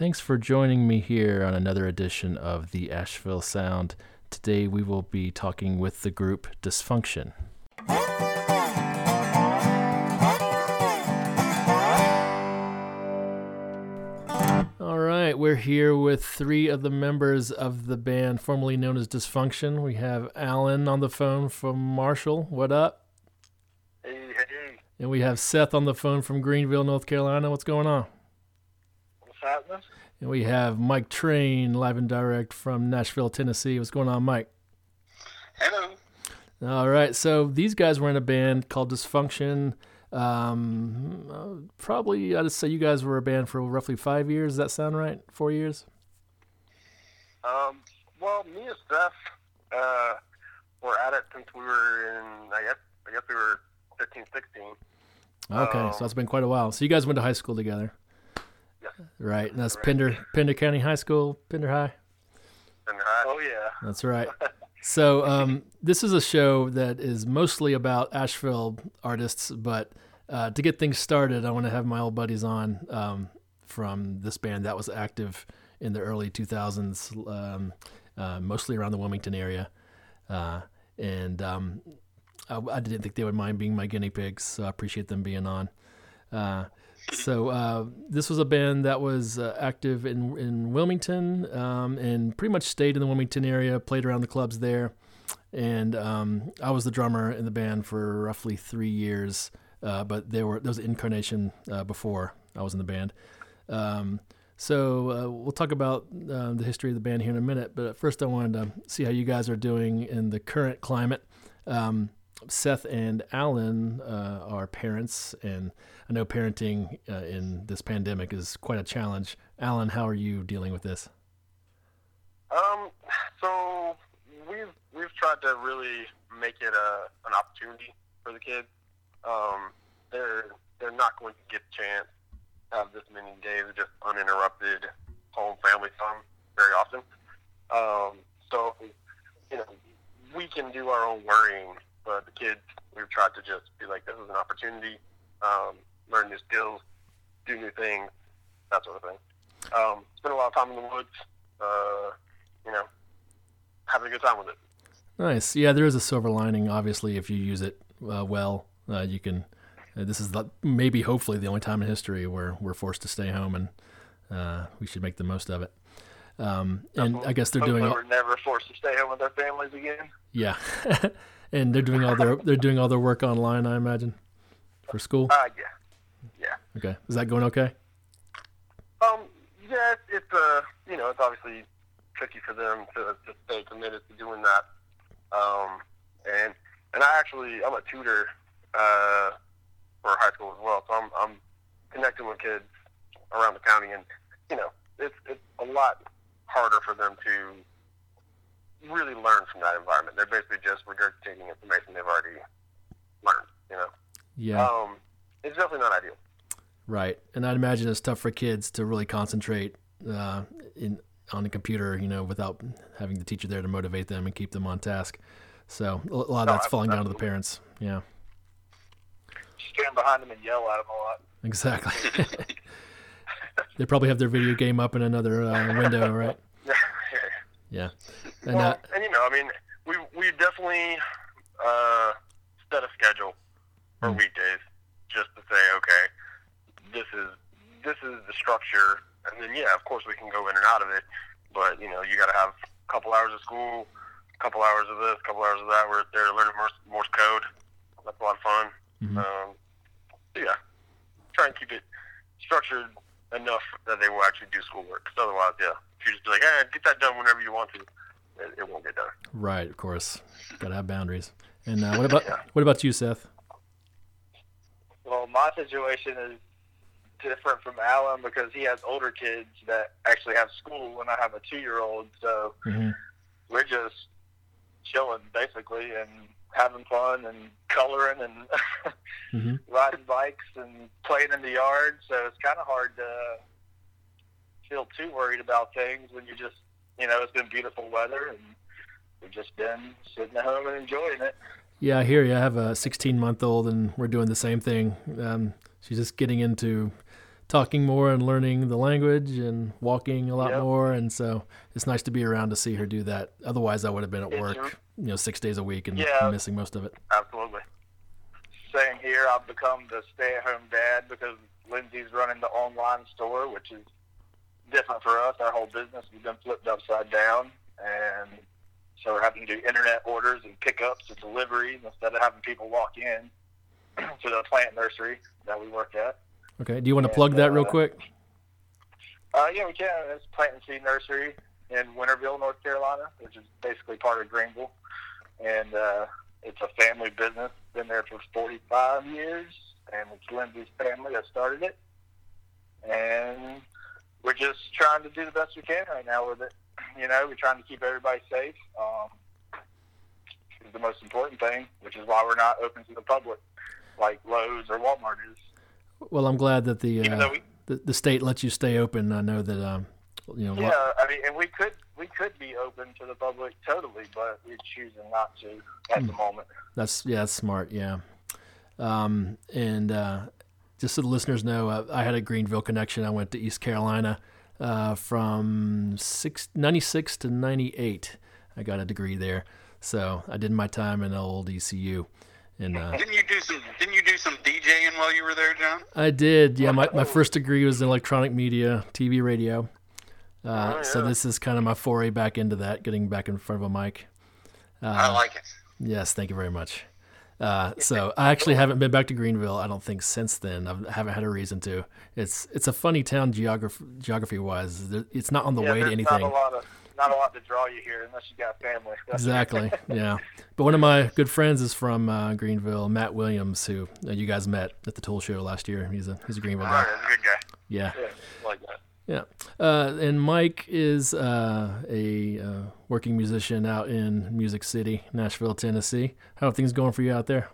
Thanks for joining me here on another edition of the Asheville Sound. Today we will be talking with the group Dysfunktion. All right, we're here with three of the members of the band formerly known as Dysfunktion. We have Allen on the phone from Marshall. What up? Hey, hey, And we have Seth on the phone from Greenville, North Carolina. What's going on? Happening? And we have Mike Train live and direct from Nashville, Tennessee. What's going on, Mike? Hello. All right, so these guys were in a band called Dysfunktion. Um, probably, I'd say you guys were a band for roughly five years. Does that sound right? Four years? Um, well, me and Steph, uh, were at it since we were in, I guess, I guess we were 15, 16. Okay, Um, so that's been quite a while. So you guys went to high school together, Yes. right? And that's Correct. Pender, Pender County High School, Pender High. And I, oh, yeah. That's right. So um, this is a show that is mostly about Asheville artists, but uh, to get things started, I want to have my old buddies on um, from this band that was active in the early 2000s, um, uh, mostly around the Wilmington area, uh, and um, I, I didn't think they would mind being my guinea pigs, so I appreciate them being on. So uh, this was a band that was uh, active in in Wilmington um, and pretty much stayed in the Wilmington area, played around the clubs there, and um, I was the drummer in the band for roughly three years. Uh, but there were there was incarnation uh, before I was in the band. Um, so uh, we'll talk about uh, the history of the band here in a minute. But first, I wanted to see how you guys are doing in the current climate. Um, Seth and Allen uh, are parents, and I know parenting uh, in this pandemic is quite a challenge. Allen, how are you dealing with this? Um, so we've, we've tried to really make it a, an opportunity for the kids. Um, they're, they're not going to get a chance to have this many days of just uninterrupted home family time very often. Um, so, you know, we can do our own worrying, but the kids, we've tried to just be like, this is an opportunity, um, learn new skills, do new things, that sort of thing. Um, spend a lot of time in the woods, uh, you know, having a good time with it. Nice. Yeah, there is a silver lining. Obviously, if you use it uh, well, uh, you can. Uh, this is the, maybe, hopefully, the only time in history where we're forced to stay home, and uh, we should make the most of it. Um, and I guess they're doing. We're never forced to stay home with our families again. yeah, and they're doing all their they're doing all their work online. I imagine for school. Uh, yeah, yeah. Okay, is that going okay? Um, yeah, it's, it's uh, you know, it's obviously tricky for them to, to stay committed to doing that. Um, and and I actually I'm a tutor uh, for high school as well, so I'm I'm connecting with kids around the county, and you know, it's it's a lot harder for them to really learn from that environment. They're basically just regurgitating information they've already learned. You know, Yeah. um, it's definitely not ideal. Right, and I'd imagine it's tough for kids to really concentrate uh, in on the computer, you know, without having the teacher there to motivate them and keep them on task. So a lot of No, that's falling down to the parents. Yeah, Stand behind them and yell at them a lot. exactly. they probably have their video game up in another uh, window, right? Yeah, and well, uh, and you know, I mean, we we definitely uh, set a schedule for Mm. weekdays just to say, okay, this is this is the structure, and then yeah, of course we can go in and out of it, but you know, you got to have a couple hours of school, a couple hours of this, a couple hours of that. We're there learning Morse, Morse code. That's a lot of fun. Mhm. Um, yeah, try and keep it structured enough that they will actually do schoolwork. Because otherwise, yeah, you just be like, eh, get that done whenever you want to, it, it won't get done. right, of course, gotta have boundaries. And uh, what about Yeah. what about you, Seth? Well, my situation is different from Allen because he has older kids that actually have school, and I have a two-year-old. So hmm we're just chilling basically and having fun and coloring and hmm riding bikes and playing in the yard. So it's kind of hard to feel too worried about things when you just, you know, it's been beautiful weather and we've just been sitting at home and enjoying it. Yeah, I hear you. I have a 16 month old, and we're doing the same thing. Um, she's just getting into talking more and learning the language and walking a lot Yep. more. And so it's nice to be around to see her do that. Otherwise, I would have been at work, you know, six days a week and Yeah. missing most of it. Absolutely. Same here. I've become the stay-at-home dad because Lindsay's running the online store, which is different for us. Our whole business has been flipped upside down, and so we're having to do internet orders and pickups and deliveries instead of having people walk in to the plant nursery that we work at. Okay. Do you want to And, plug that real uh, quick? Uh, yeah, we can. It's Plant and Seed Nursery in Winterville, North Carolina, which is basically part of Greenville. And uh, it's a family business. Been there for 45 years, and it's Lindsay's family that started it. And we're just trying to do the best we can right now with it. You know, we're trying to keep everybody safe. Um, is the most important thing, which is why we're not open to the public like Lowe's or Walmart is. Well, I'm glad that the, uh, we, the the state lets you stay open. I know that um, you know. Yeah, I mean, and we could we could be open to the public totally, but we're choosing not to at the moment. That's yeah, that's smart. Yeah, um, and uh, just so the listeners know, uh, I had a Greenville connection. I went to East Carolina uh, from six, 96 to ninety eight. I got a degree there, so I did my time in old ECU, and uh, Didn't you do some? Didn't you do some DJing while you were there, John? I did. Yeah, my, my first degree was in electronic media, TV, radio. Uh, Oh, So this is kind of my foray back into that, getting back in front of a mic. Uh, I like it. Yes, thank you very much. Uh, so I actually haven't been back to Greenville. I don't think since then. I've- I haven't had a reason to. It's it's a funny town geography geography wise. It's not on the yeah, way to anything. not a lot of not a lot to draw you here unless you got family. Exactly. Yeah. But one of my good friends is from uh, Greenville, Matt Williams, who uh, you guys met at the Tool Show last year. He's a he's a Greenville guy. a good guy. Yeah. Yeah, like that. Yeah. Uh, and Mike is uh, a uh, working musician out in Music City, Nashville, Tennessee. How are things going for you out there?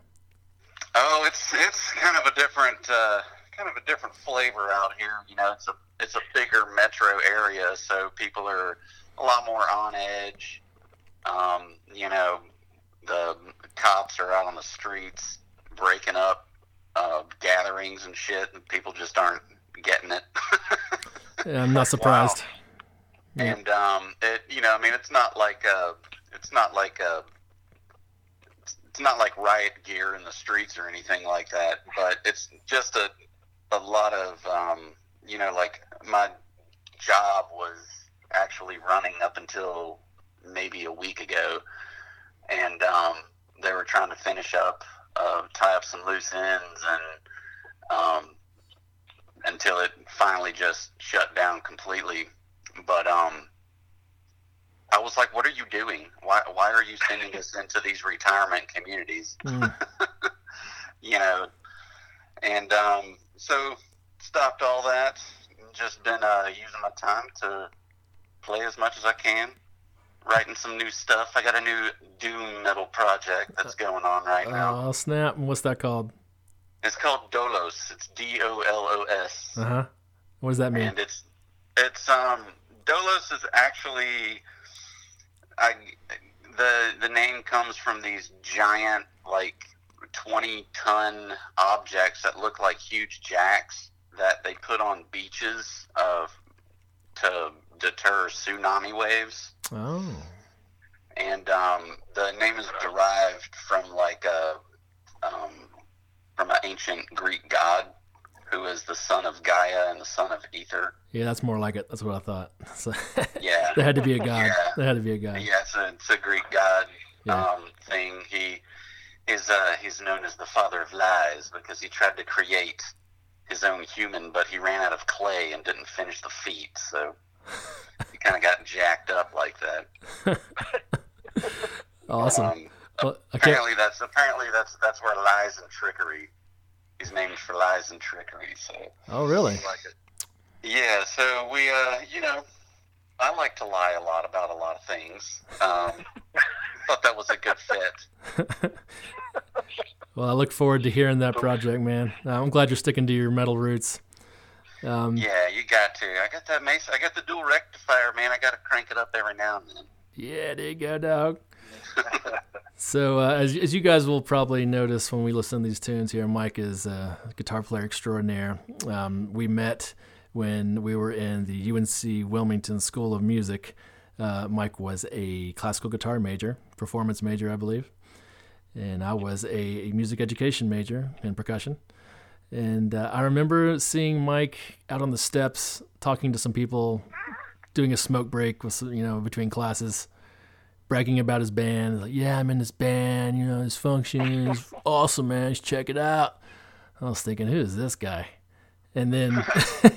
Oh, it's it's kind of a different uh, kind of a different flavor out here. You know, it's a it's a bigger metro area, so people are a lot more on edge. Um, you know, the cops are out on the streets breaking up uh, gatherings and shit, and people just aren't getting it. Yeah, I'm not surprised. Yeah. and um, it you know, I mean, it's not like a, it's not like a, it's not like riot gear in the streets or anything like that, but it's just a, a lot of, um, you know, like my job was actually running up until maybe a week ago, and um, they were trying to finish up, uh, tie up some loose ends, and um, until it finally just shut down completely. But um, I was like, "What are you doing? Why why are you sending us into these retirement communities?" Mm. you know, and um, so stopped all that. Just been uh, using my time to play as much as I can, writing some new stuff. I got a new doom metal project that's going on right now. Oh snap! What's that called? It's called Dolos. It's D O L O S. Uh huh. What does that mean? and it's it's um Dolos is actually I the the name comes from these giant like 20 ton objects that look like huge jacks that they put on beaches of to deter tsunami waves Oh. and um, the name is derived from like a um, from an ancient Greek god who is the son of Gaia and the son of Ether. Yeah, that's more like it. That's what I thought. So Yeah, there had to be a god. Yeah. There had to be a god. yeah, it's a, it's a Greek god Yeah. um, thing. He is uh, he's known as the father of lies because he tried to create his own human, but he ran out of clay and didn't finish the feat, so he kind of got jacked up like that. Awesome. Um, Well, can't. apparently that's apparently that's that's where lies and trickery. He's named for lies and trickery. So Oh, really? Like yeah, so we uh, you know, I like to lie a lot about a lot of things. Um, thought that was a good fit. Well, I look forward to hearing that project, man. I'm glad you're sticking to your metal roots. Um, Yeah, you got to. I got that mace. I got the dual rectifier, man. I got to crank it up every now and then. yeah, there you go, dog. So uh, as as you guys will probably notice when we listen to these tunes here, Mike is a guitar player extraordinaire. Um, we met when we were in the UNC Wilmington School of Music. Uh, Mike was a classical guitar major, performance major, I believe, and I was a, music education major in percussion. And uh, I remember seeing Mike out on the steps talking to some people, doing a smoke break with you know between classes bragging about his band. Like, yeah, I'm in this band. You know, his function is awesome, man. Check it out. I was thinking, who is this guy? And then,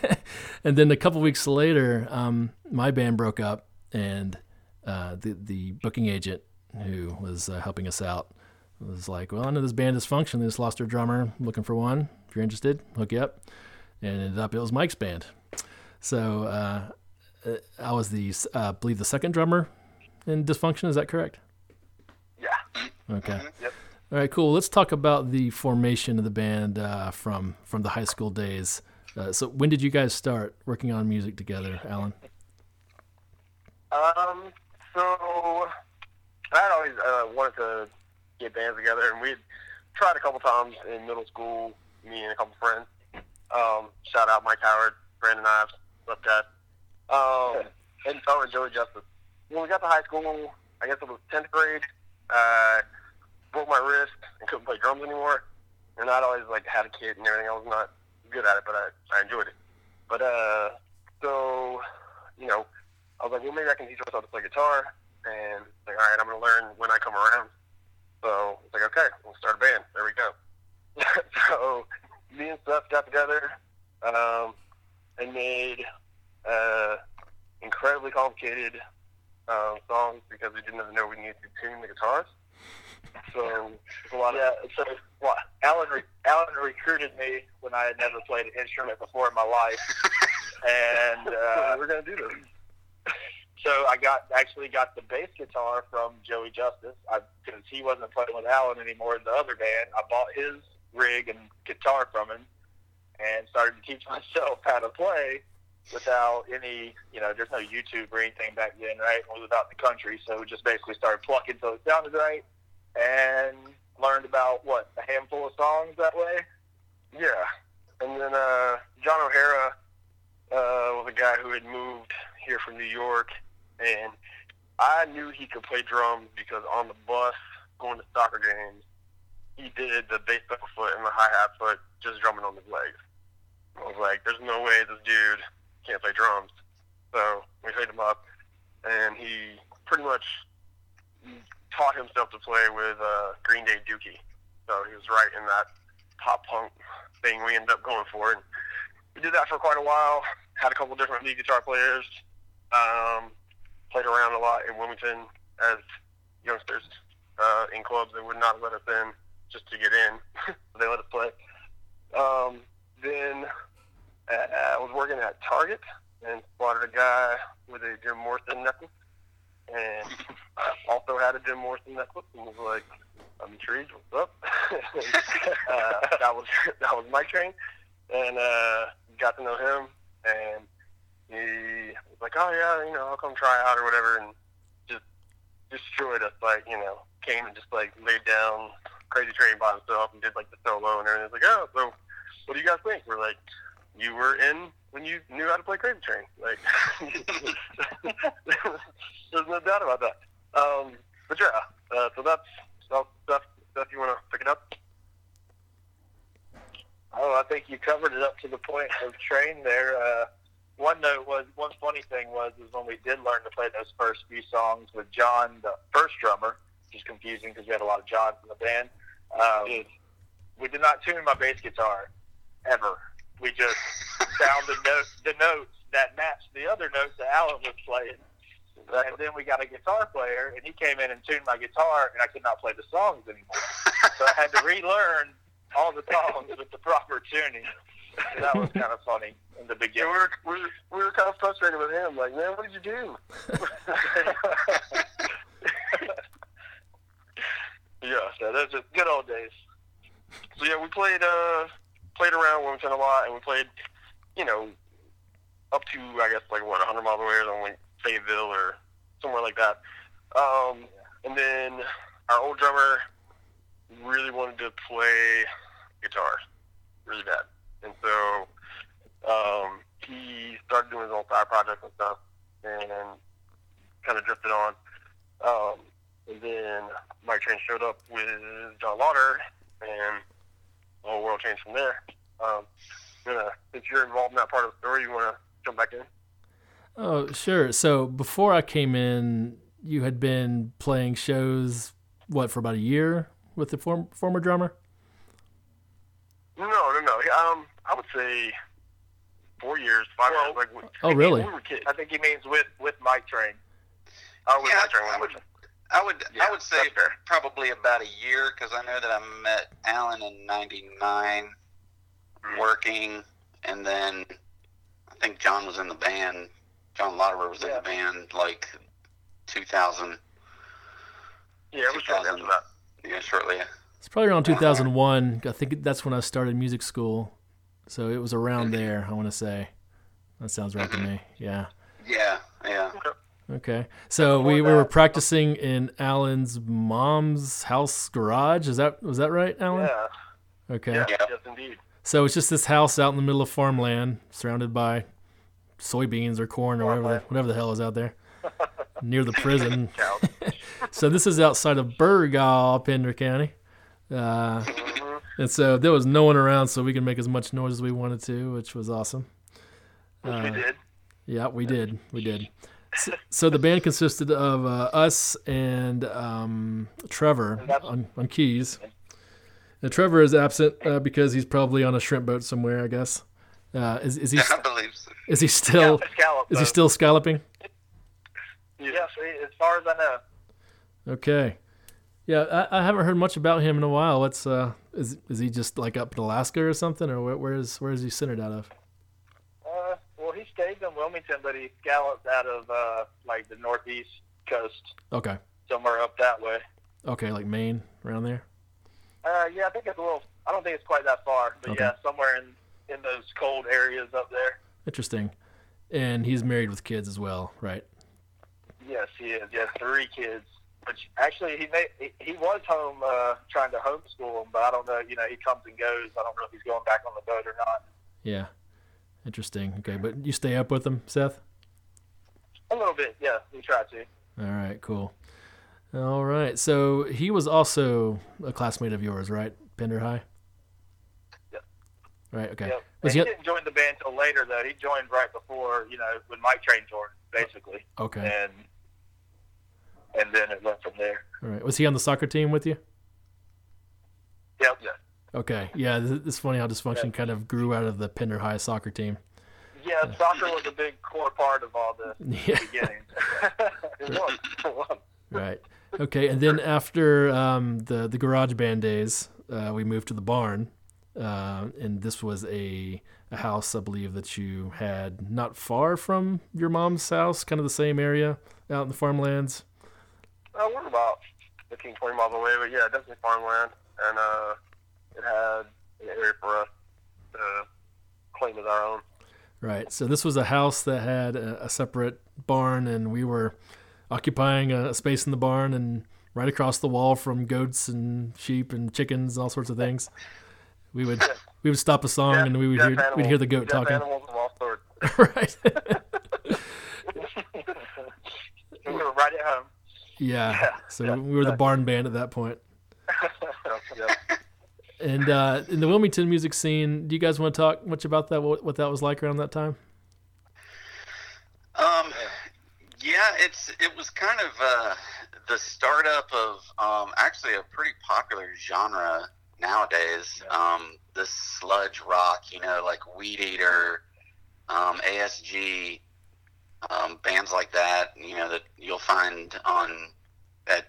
and then a couple weeks later, um, my band broke up, and uh, the the booking agent who was uh, helping us out was like, "Well, I know this band is functioning. They just lost their drummer. Looking for one. If you're interested, hook you up." And ended up it was Mike's band. So uh, I was the uh, I believe the second drummer in Dysfunktion. Is that correct? Yeah. Okay. Mm-hmm. Yep. All right, cool. Let's talk about the formation of the band uh, from from the high school days. Uh, so, when did you guys start working on music together, Allen? Um. So I always uh, wanted to get bands together, and we tried a couple times in middle school. Me and a couple friends. Um, shout out Mike Howard, Brandon Ives, love that. Um, and so and Joey Justice when we got to high school, I guess it was 10th grade, uh, broke my wrist and couldn't play drums anymore. And I'd always like had a kid and everything. I was not good at it, but I, I enjoyed it. But uh, so you know, I was like, well, maybe I can teach myself to play guitar. And like, all right, I'm gonna learn when I come around. So it's like, okay, we'll start a band. There we go. so me and Seth got together um, and made uh, incredibly complicated um, songs because we didn't even know we needed to tune the guitars. So a lot yeah, of so well, Allen re- Allen recruited me when I had never played an instrument before in my life, and uh, we're gonna do this. So I got actually got the bass guitar from Joey Justice because he wasn't playing with Allen anymore in the other band. I bought his rig and guitar from him and started to teach myself how to play without any, you know, there's no YouTube or anything back then, right? We was out the country, so we just basically started plucking so it sounded right, and learned about what a handful of songs that way. Yeah, and then uh, John O'Hara uh, was a guy who had moved here from New York, and I knew he could play drums because on the bus going to soccer games, he did the bass pedal foot and the hi hat foot just drumming on his legs. I was like, "There's no way this dude can't play drums. So we hit him up, and he pretty much taught himself to play with uh, Green Day Dookie. So he was right in that pop punk thing we ended up going for. And we did that for quite a while. Had a couple different lead guitar players. Um, played around a lot in Wilmington as youngsters uh, in clubs. They would not let us in just to get in. they let us play. Um, then I was working at Target and spotted a guy with a Jim Morrison necklace, and I also had a Jim Morrison necklace, and was like, "I'm intrigued. What's up?" uh, that was that was my train, and uh, got to know him, and he was like, "Oh yeah, you know, I'll come try out or whatever," and just destroyed us. Like, you know, came and just like laid down Crazy Train by himself and did like the solo and everything. It's like, oh, so what do you guys think? We're like, you were in when you knew how to play Crazy Train. Like, there's no doubt about that. Um, but yeah, uh, so that's stuff. Stuff. Stuff you want to pick it up? Oh, I think you covered it up to the point of train there. Uh, one note was one funny thing was is when we did learn to play those first few songs with John, the first drummer, which is confusing because we had a lot of Johns in the band. Um, we did not tune my bass guitar ever we just found the notes, the notes that matched the other notes that Allen was playing. And then we got a guitar player, and he came in and tuned my guitar, and I could not play the songs anymore. so I had to relearn all the songs with the proper tuning. So that was kind of funny in the beginning. Yeah, we, were, we, were, we were kind of frustrated with him. Like, man, what did you do? yeah, so those are good old days. So yeah, we played. uh played around Wilmington a lot, and we played, you know, up to I guess like what 100 miles away, or like Fayetteville or somewhere like that. Um, and then our old drummer really wanted to play guitar really bad, and so um, he started doing his own side projects and stuff, and kind of drifted on. Um, and then Mike Train showed up with John Lauder, and the whole world changed from there. Um, gonna, since you're involved in that part of the story, you want to jump back in? Oh, sure. So before I came in, you had been playing shows, what, for about a year with the form, former drummer? No, no, no. Um, I would say four years, five Well, years. Like, Oh, really? we were kids. I think he means with with Mike Train. Oh, with Yeah, Mike Train, I would, I would, Yeah, I would say fair. probably about a year because I know that I met Allen in '99, Mhm. working, and then I think John was in the band. John Lauderer was in the band like 2000. Yeah, it was shortly 2000. that. Yeah, shortly. It's probably around 2001. I think that's when I started music school. So it was around there, I want to say. That sounds right to me. Yeah. Yeah, yeah. Okay. So we, we were practicing in Allen's mom's house garage. Is that was that right, Allen? Yeah. Okay. Yeah, Yeah. yes, indeed. So it's just this house out in the middle of farmland, surrounded by soybeans or corn or whatever the, whatever the hell is out there, near the prison. So this is outside of Burgaw, Pender County, uh, Mhm. and so there was no one around, so we could make as much noise as we wanted to, which was awesome. Which Uh, we did. Yeah, we did. We did. So, so the band consisted of uh, us and um, Trevor on, on keys. And Trevor is absent uh, because he's probably on a shrimp boat somewhere. I guess. Uh, is is he I believe so. is he still scallop. is he still scalloping? Yeah, as far as I know. Okay. Yeah, I, I haven't heard much about him in a while. What's uh is is he just like up in Alaska or something, or where, where is where is he centered out of? Well, he stayed in Wilmington, but he scalloped out of uh, like the northeast coast, Okay. somewhere up that way. Okay, like Maine around there. Uh, yeah, I think it's a little. I don't think it's quite that far, but Okay. yeah, somewhere in in those cold areas up there. Interesting. And he's married with kids as well, right? Yes, he is. He has three kids. Which actually, he he, he was home uh, trying to homeschool them, but I don't know. You know, he comes and goes. I don't know if he's going back on the boat or not. Yeah. Interesting. Okay, but you stay up with them, Seth? A little bit, yeah. We try to. All right, cool. All right. So he was also a classmate of yours, right? Pender High? Yep. Right, okay. Yep. Was he he didn't join the band till later, though. He joined right before, you know, when Mike Train joined, basically, okay. and and then it went from there. All right. Was he on the soccer team with you? Yep. Yeah. Okay. Yeah, it's funny how Dysfunktion kind of grew out of the Pender High soccer team. Yeah, soccer was a big core part of all this Yeah. beginning. It was. It was. Right. Okay. And then after um, the the garage band days, uh, we moved to the barn, uh, and this was a a house I believe that you had not far from your mom's house, kind of the same area out in the farmlands. Uh, we're about 15, 20 miles away, but yeah, definitely farmland. And uh, it had an area for us to claim as our own. Right. So this was a house that had a, a separate barn, and we were occupying a, a space in the barn and right across the wall from goats and sheep and chickens, all sorts of things. We would we would stop a song Deaf- and we would hear we'd hear the goat talking. animals of all sorts. right. we were right at home. yeah. Yeah, So yeah, we were the barn band at that point. yeah. And uh, in the Wilmington music scene, do you guys want to talk much about that? What, what that was like around that time? Um, yeah, it's it was kind of uh, the startup of um, actually a pretty popular genre nowadays. Um, this sludge rock, you know, like Weedeater, um, ASG, um, bands like that. You know that you'll find on at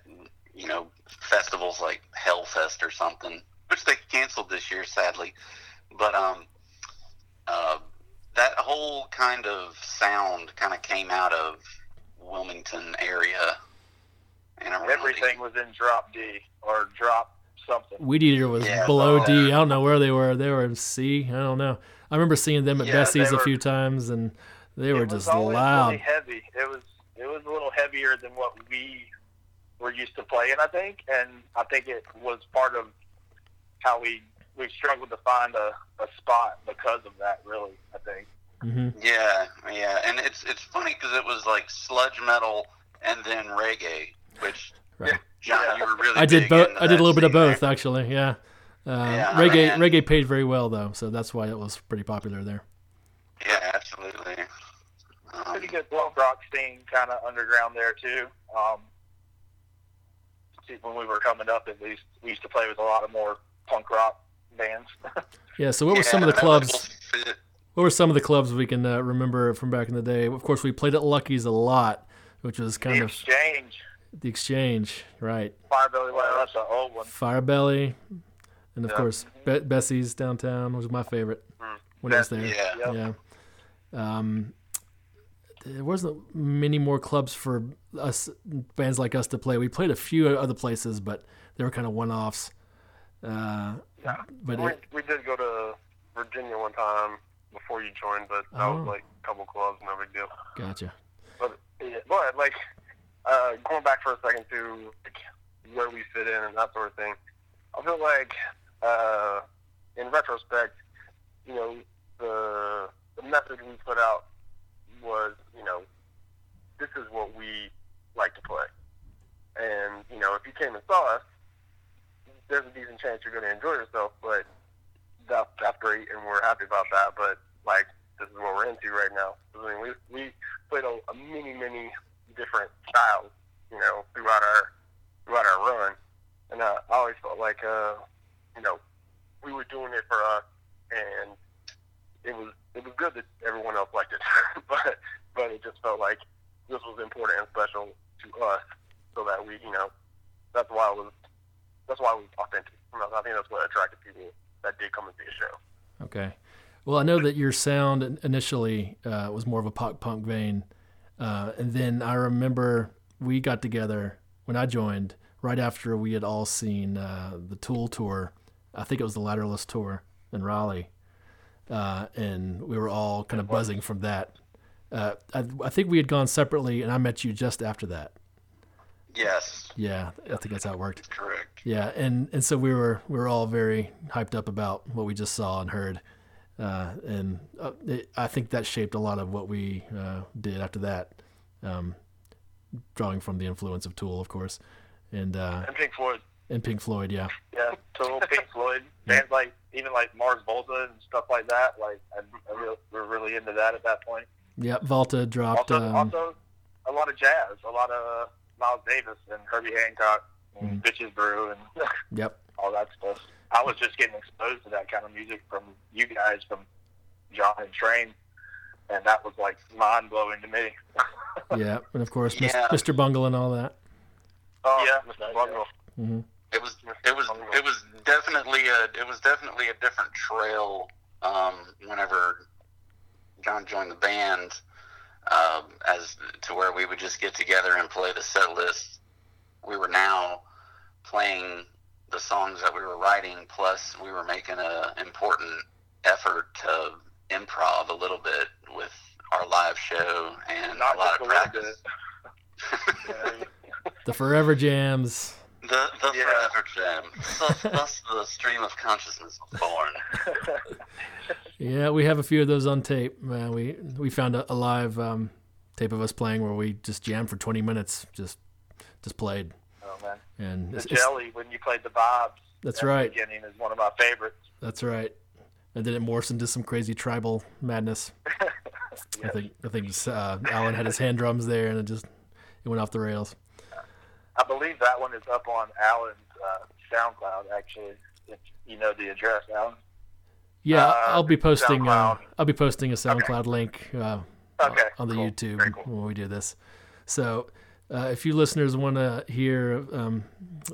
you know festivals like Hellfest or something, which they canceled this year, sadly. But um, uh, that whole kind of sound kind of came out of Wilmington area. And Everything was in drop D or drop something. Weedeater was Yeah, below so- D. I don't know where they were. They were in C. I don't know. I remember seeing them at Yeah, Bessie's they a few times, and they were just always loud. Really heavy. It was it was a little heavier than what we we're used to playing. I think, and I think it was part of how we we struggled to find a, a spot because of that. Really, I think. hmm Yeah, yeah, and it's it's funny because it was like sludge metal and then reggae, which Right. John, Yeah. you were really. I did both. I did a little bit of both right? actually. Yeah. Uh, Yeah, reggae man. reggae paid very well though, so that's why it was pretty popular there. Yeah, absolutely. Um, Pretty good punk rock scene, kind of underground there too. Um, see, when we were coming up, at least we used to play with a lot of more punk rock bands. Yeah. So what were yeah, some of the clubs? What were some of the clubs we can uh, remember from back in the day? Of course, we played at Lucky's a lot, which was kind of. the of Exchange, the exchange, right? Firebelly, well, that's an old one. Firebelly, and of Yeah. course Be- Bessie's downtown was my favorite Mm. when I was there. Yeah. Yep. Yeah. Um, there wasn't many more clubs for us bands like us to play. We played a few other places, but they were kind of one-offs. Uh, Yeah. but we, it, we did go to Virginia one time before you joined, but that Oh. was like a couple clubs, no big deal. gotcha. But yeah, but like uh, going back for a second to like, where we fit in and that sort of thing, I feel like uh, in retrospect, you know, the the message we put out was, you know, this is what we like to play, and you know, if you came and saw us, there's a decent chance you're going to enjoy yourself, but that, that's great, and we're happy about that. But like, this is what we're into right now. I mean, we we played a, a many many different styles, you know, throughout our throughout our run, and uh, I always felt like, uh, you know, we were doing it for us, and it was it was good that everyone else liked it, but but it just felt like this was important and special to us, so that we, you know, that's why it was that's why was authentic. You know, I think that's what attracted people that did come and see a show. Okay. Well, I know that your sound initially uh, was more of a pop punk vein, uh, and then I remember we got together when I joined right after we had all seen uh, the Tool tour. I think it was the Lateralus tour in Raleigh, uh, and we were all kind of buzzing from that. Uh, I, I think we had gone separately, and I met you just after that. Yes, Yeah, I think that's how it worked. correct. Yeah, and and so we were we were all very hyped up about what we just saw and heard, uh, and uh, it, I think that shaped a lot of what we uh, did after that, um, drawing from the influence of Tool, of course, and uh, And Pink Floyd, and Pink Floyd. Yeah, yeah, Total Pink Floyd, bands like even like Mars Volta and stuff like that. Like, I, I real, we're really into that at that point. yeah. Volta dropped. Also, um, also a lot of jazz, a lot of Miles Davis and Herbie Hancock, and Bitches Brew, and Yep. all that stuff. I was just getting exposed to that kind of music from you guys, from John and Train, and that was like mind blowing to me. Yeah, and of course, Yeah. Mr. Bungle and all that. Oh, yeah, Mr. Mr. Bungle. Bungle. hmm It was it was it was definitely a it was definitely a different trail. Um, whenever John joined the band, um, as to where we would just get together and play the set list. We were now playing the songs that we were writing, plus we were making an important effort to improv a little bit with our live show and Not a lot of practice. Yeah, The Forever Jams. The the Yeah. forever jam. Thus, thus the stream of consciousness was born. Yeah, we have a few of those on tape. Uh, we we found a, a live um, tape of us playing where we just jammed for 20 minutes, just just played, man, and the it's- it's- Jelly when you played the Bobs. That's right. beginning is one of my favorites. That's right. And then it morphs into some crazy tribal madness. I think I think uh, Allen had his hand drums there, and it just it went off the rails. I believe that one is up on Allen's uh, SoundCloud. Actually, if you know the address, Allen. Yeah, Uh, I'll be posting. Uh, I'll be posting a SoundCloud link uh, Okay, on the cool. YouTube cool. when we do this. So, uh, if you listeners want to hear um,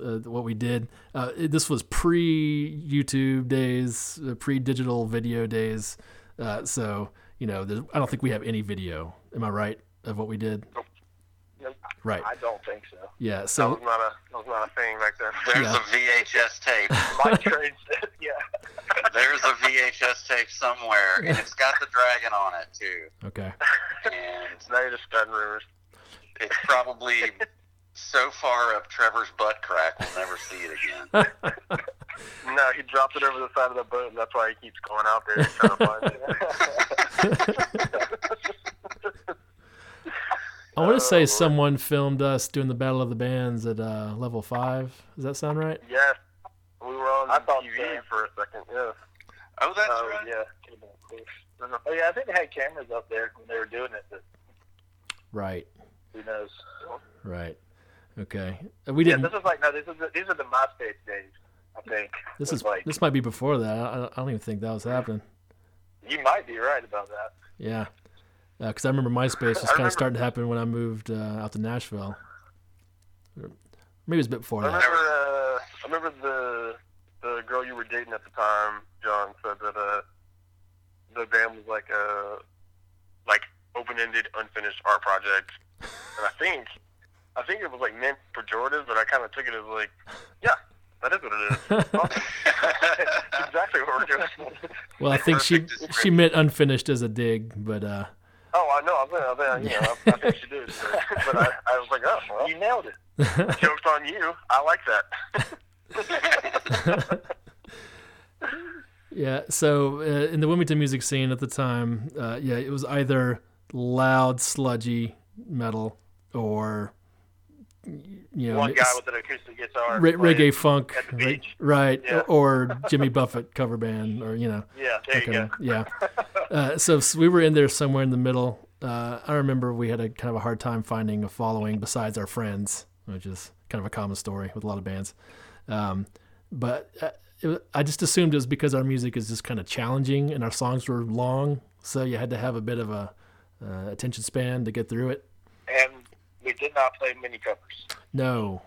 uh, what we did, uh, it- this was pre YouTube days, uh, pre digital video days. Uh, so, you know, there's- I don't think we have any video. Am I right of what we did? Nope. Right. I don't think so. Yeah. So That So was not a that was not a thing back then. There's Yeah. a VHS tape. Mike Train said, yeah. There's a VHS tape somewhere, and it's got the dragon on it too. okay. And Now you're just spreading rumors. It's probably so far up Trevor's butt crack, we'll never see it again. No, he dropped it over the side of the boat, and that's why he keeps going out there trying to find it. I want to say Oh, someone filmed us doing the Battle of the Bands at uh, level five. Does that sound right? yes, we were on I thought TV so. for a second. Yeah. Oh, that's Oh right. yeah. Could've been close. Oh yeah, I think they had cameras up there when they were doing it, but Right. Knows? Right. Okay. Uh, We didn't. Yeah, this is like no, this is the, these are the MySpace days. I think This is like this might be before that. I, I don't even think that was happening. you might be right about that. Yeah. Because I remember MySpace was kind remember- of starting to happen when I moved uh, out to Nashville. Maybe it was a bit before I that. remember. Uh, I remember the the girl you were dating at the time, John, said that uh, the band was like a like open-ended, unfinished art project, and I think I think it was like meant pejorative, but I kind of took it as like, yeah, that is what it is. Awesome. Exactly what we're doing. Well, I think she she meant unfinished as a dig, but uh, Oh, I know. I was, I was, you know, I, I think she did, but, but I, I was like, oh, well, You nailed it. jokes on you. I like that. yeah. So uh, in the Wilmington music scene at the time, uh, yeah, it was either loud, sludgy metal or you know One guy with an acoustic guitar. re- reggae funk, at the right? right, Yeah. Or Jimmy Buffett cover band, or you know. Yeah, there you go. Yeah. Uh, so, we were in there somewhere in the middle. Uh, I remember we had a kind of a hard time finding a following besides our friends, which is kind of a common story with a lot of bands. Um, but uh, it, I just assumed it was because our music is just kind of challenging and our songs were long, so you had to have a bit of a uh, attention span to get through it. And we did not play many covers. No,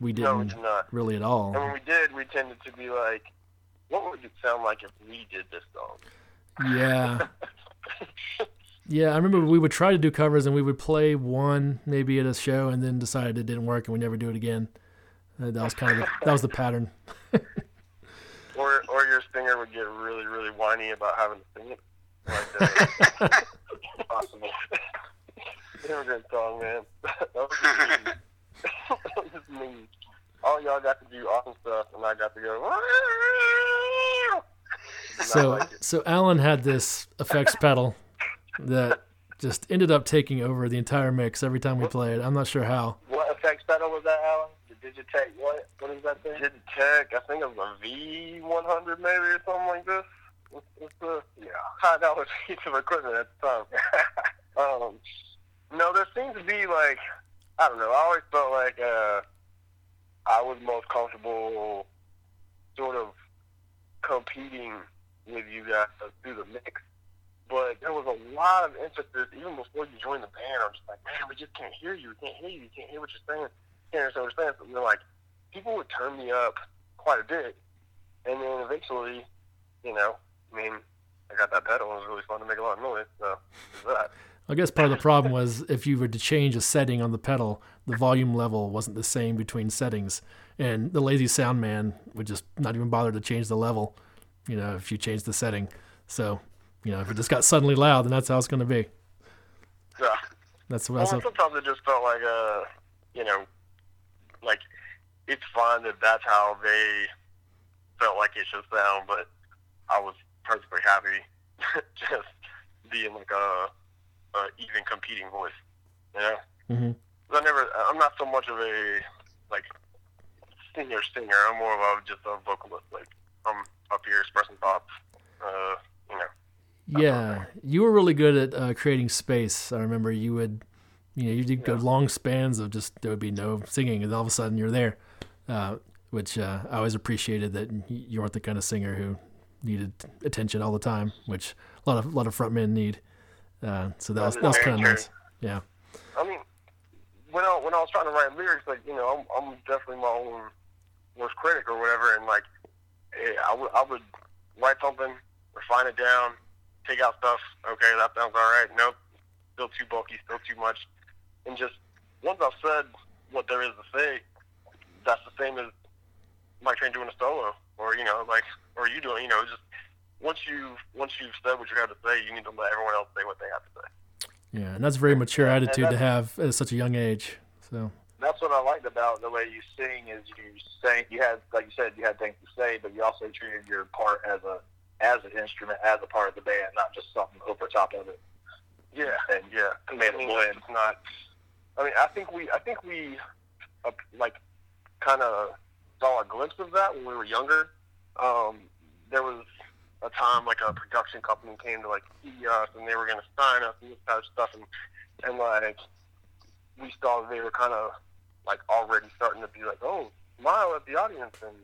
we no, we didn't really at all. And when we did, we tended to be like, what would it sound like if we did this song? Yeah. Yeah, I remember we would try to do covers and we would play one maybe at a show and then decided it didn't work and we never do it again. Uh, that was kind of the, that was the pattern. Or, or your singer would get really, really whiny about having to sing it. Like, uh, possible. Immigrant song, man. that was just mean. that was just. All y'all got to do awesome stuff, and I got to go. So like so Allen had this effects pedal that just ended up taking over the entire mix every time we played. I'm not sure how. What effects pedal was that, Alan? The Digitech what? What is that thing? Digitech, I think it was a V100 maybe or something like this. It's, it's a yeah, high dollar piece of equipment at the time. um, no, there seems to be like I don't know. I always felt like uh, I was most comfortable sort of competing with you guys through the mix. But there was a lot of emphasis even before you joined the band. I'm just like, man, we just can't hear you. We can't hear you. We can't hear what you're saying. Can't understand what you're saying. So you're like, people would turn me up quite a bit, and then eventually, you know, I mean, I got that pedal. It was really fun to make a lot of noise. So that. I guess part of the problem was if you were to change a setting on the pedal, the volume level wasn't the same between settings, and the lazy sound man would just not even bother to change the level. You know, if you change the setting, so you know if it just got suddenly loud, then that's how it's going to be. Yeah. That's what. Well, that's sometimes it just felt like, uh, you know, like it's fine that that's how they felt like it should sound, but I was perfectly happy just being like a, a even competing voice. You know, hmm 'Cause I never, I'm not so much of a like singer singer. I'm more of a just a vocalist. Like I'm up here expressing thoughts. Uh, you know. Yeah, you were really good at uh, creating space. I remember you would, you know, you did go Yeah. long spans of just there would be no singing, and all of a sudden you're there, uh, which uh, I always appreciated that you weren't the kind of singer who needed attention all the time, which a lot of a lot of frontmen need. Uh, so that was that was kind of nice. Yeah, I mean, when I when I was trying to write lyrics, like you know, I'm I'm definitely my own worst critic or whatever, and like eh, I would I would write something, refine it down, take out stuff. Okay, that sounds all right. Nope, still too bulky, still too much, and just once I've said what there is to say, that's the same as Mike Train doing a solo, or you know, like or you doing, you know, just once you once you've said what you have to say, you need to let everyone else say what they have to say. yeah, and that's a very mature and attitude to have at such a young age. So that's what I liked about the way you sing is you sang you had like you said you had things to say, but you also treated your part as a as an instrument as a part of the band, not just something over top of it. Yeah, And yeah. and made I mean, blend. It's not. I mean, I think we, I think we, uh, like, kind of saw a glimpse of that when we were younger. Um, there was a time like a production company came to like see us, and they were to sign us and this kind of stuff, and and like we saw they were kind of like already starting to be like, oh, smile at the audience and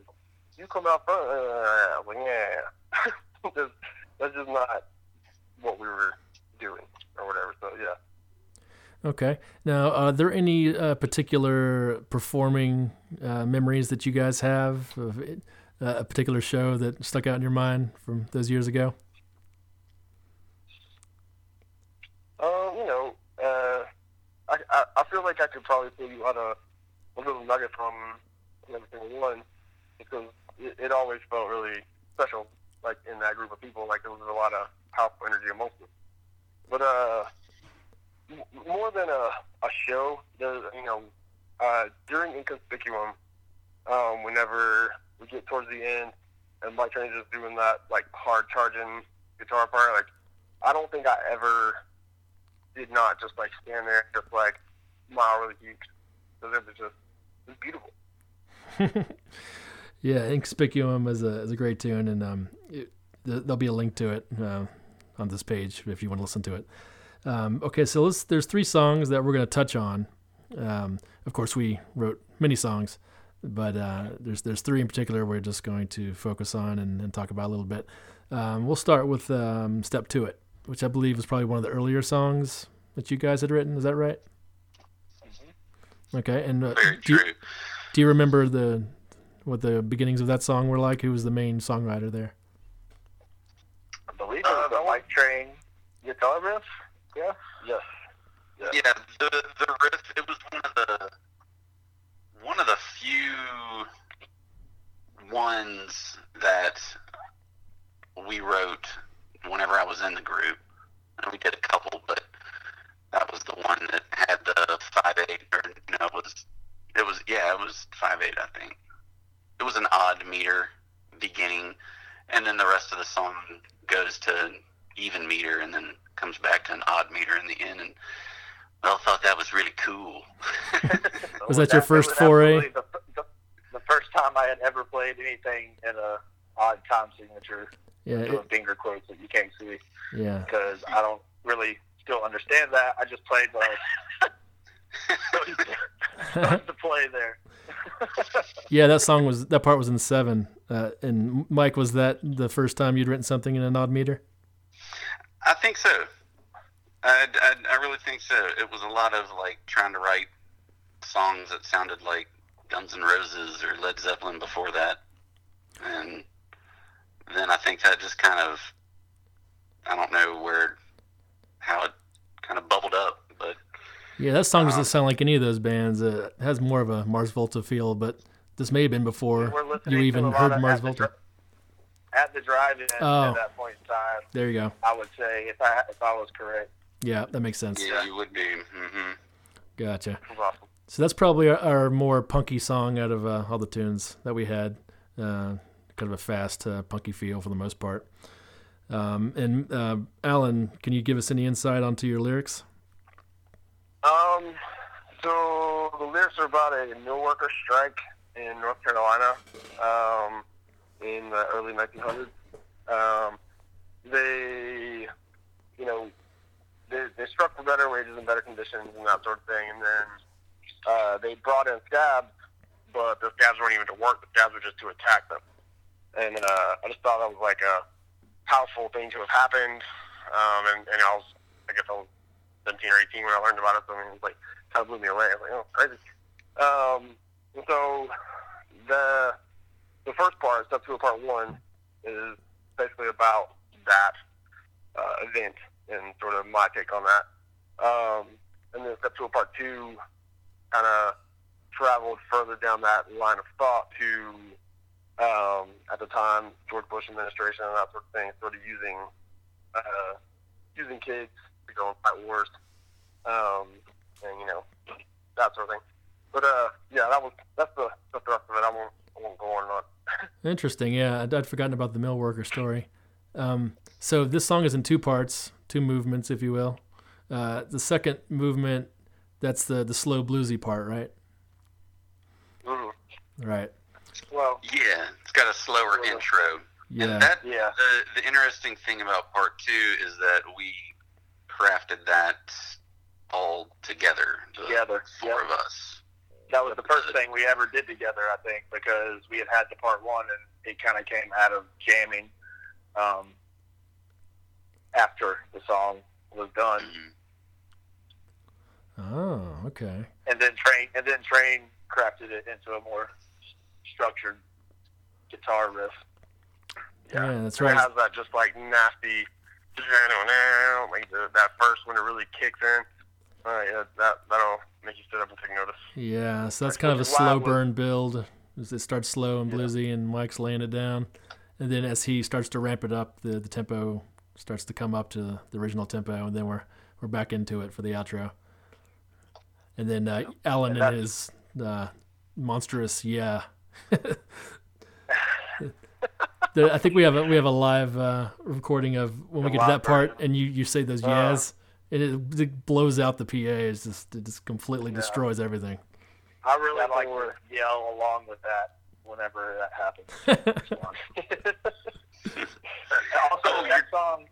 you come out front. Uh, well, yeah, that's, that's just not what we were doing or whatever. So yeah. Okay. Now, are there any uh, particular performing uh, memories that you guys have of it, uh, a particular show that stuck out in your mind from those years ago? Um, you know, uh, I, I feel like I could probably pull you out a, a little nugget from every single one because it, it always felt really special, like in that group of people. Like there was a lot of powerful energy amongst us. But uh, more than a a show, there's you know, uh, during Inconspicuum, um, whenever we get towards the end and Mike Train's just doing that like hard charging guitar part, like I don't think I ever did not just like stand there just like smile really huge because it was just it was beautiful. yeah, Inconspicuum is a is a great tune, and um, it, th- there'll be a link to it uh, on this page if you want to listen to it. Um, okay, so let's, there's three songs that we're going to touch on. Um, of course, we wrote many songs, but uh, there's there's three in particular we're just going to focus on and, and talk about a little bit. Um, we'll start with um, "Step to It," which I believe was probably one of the earlier songs that you guys had written. Is that right? Okay, and uh, Very do, you, do you remember the what the beginnings of that song were like? Who was the main songwriter there? I believe it was Uh, the Mike Train guitar riff. Yeah. Yes. Yeah, the the riff. It was one of the one of the few ones that we wrote whenever I was in the group. And we did a couple, but that was the one that had the five eight or no, it was it was yeah, it was five eight, I think. It was an odd meter beginning, and then the rest of the song goes to even meter, and then comes back to an odd meter in the end. And well, thought that was really cool. Was that your first was foray? The, the, the first time I had ever played anything in a odd time signature, Yeah, doing it, finger quotes that you can't see yeah, because I don't really still understand that. I just played the started to play there. yeah. That song was that part was in seven. Uh, and Mike, was that the first time you'd written something in an odd meter? I think so. I, I, I really think so. It was a lot of like trying to write songs that sounded like Guns N' Roses or Led Zeppelin before that, and then I think that just kind of I don't know where how it kind of bubbled up, but Yeah, that song doesn't Um, sound like any of those bands. Uh, it has more of a Mars Volta feel, but this may have been before you even heard Mars Volta. At the drive-in Oh. at that point in time, There you go. I would say if I if I was correct. Yeah, that makes sense. yeah, you would be. Mm-hmm. Gotcha. Was awesome. So that's probably our, our more punky song out of uh, all the tunes that we had. Uh, kind of a fast, uh, punky feel for the most part. Um, and uh, Allen, can you give us any insight onto your lyrics? Um, so the lyrics are about a mill worker strike in North Carolina um, in the early 1900s. Um, they, you know, they, they struck for better wages and better conditions and that sort of thing. And then uh, they brought in scabs, but the scabs weren't even to work. The scabs were just to attack them. And uh, I just thought that was like a powerful thing to have happened. Um, and, and I was, I guess I was 17 or 18 when I learned about it. So I mean, it was like kind of blew me away. I was like, oh, crazy. Um, so the the first part, step two of part one, is basically about that uh, event and sort of my take on that. Um, and then step two of part two kind of traveled further down that line of thought to um, at the time George Bush administration and that sort of thing, sort of using uh, using kids to go and fight wars, um, and you know that sort of thing. but uh, yeah, that was that's the the thrust of it. I won't I won't go on and on. Interesting. Yeah, I'd, I'd forgotten about the mill worker story. Um, so this song is in two parts, two movements, if you will. Uh, the second movement, that's the the slow bluesy part, right? Mhm. Right. Well, Yeah, it's got a slower Yeah. intro. Yeah. And that yeah. the the interesting thing about part two is that we crafted that all together. The Together, four yep. of us. That was the first thing we ever did together, I think, because we had had the part one, and it kind of came out of jamming um, after the song was done. Oh, okay. and then train and then train crafted it into a more structured guitar riff. Yeah, that's It right. has that just like nasty, like the, that first when it really kicks in. Uh, yeah, that that'll make you sit up and take notice. Yeah, so that's kind of a Which is why I slow burn build. It starts slow and Yeah. bluesy, and Mike's laying it down, and then as he starts to ramp it up, the the tempo starts to come up to the original tempo, and then we're we're back into it for the outro. And then uh, Allen And and his uh, monstrous yeah. There- I think we have a, we have a live uh, recording of when we get to that live part, and you, you say those Uh. yes, and it, it blows out the PA. It's just it just completely Yeah. destroys everything. I really That's like what to yell along with that whenever that happens. also, that song.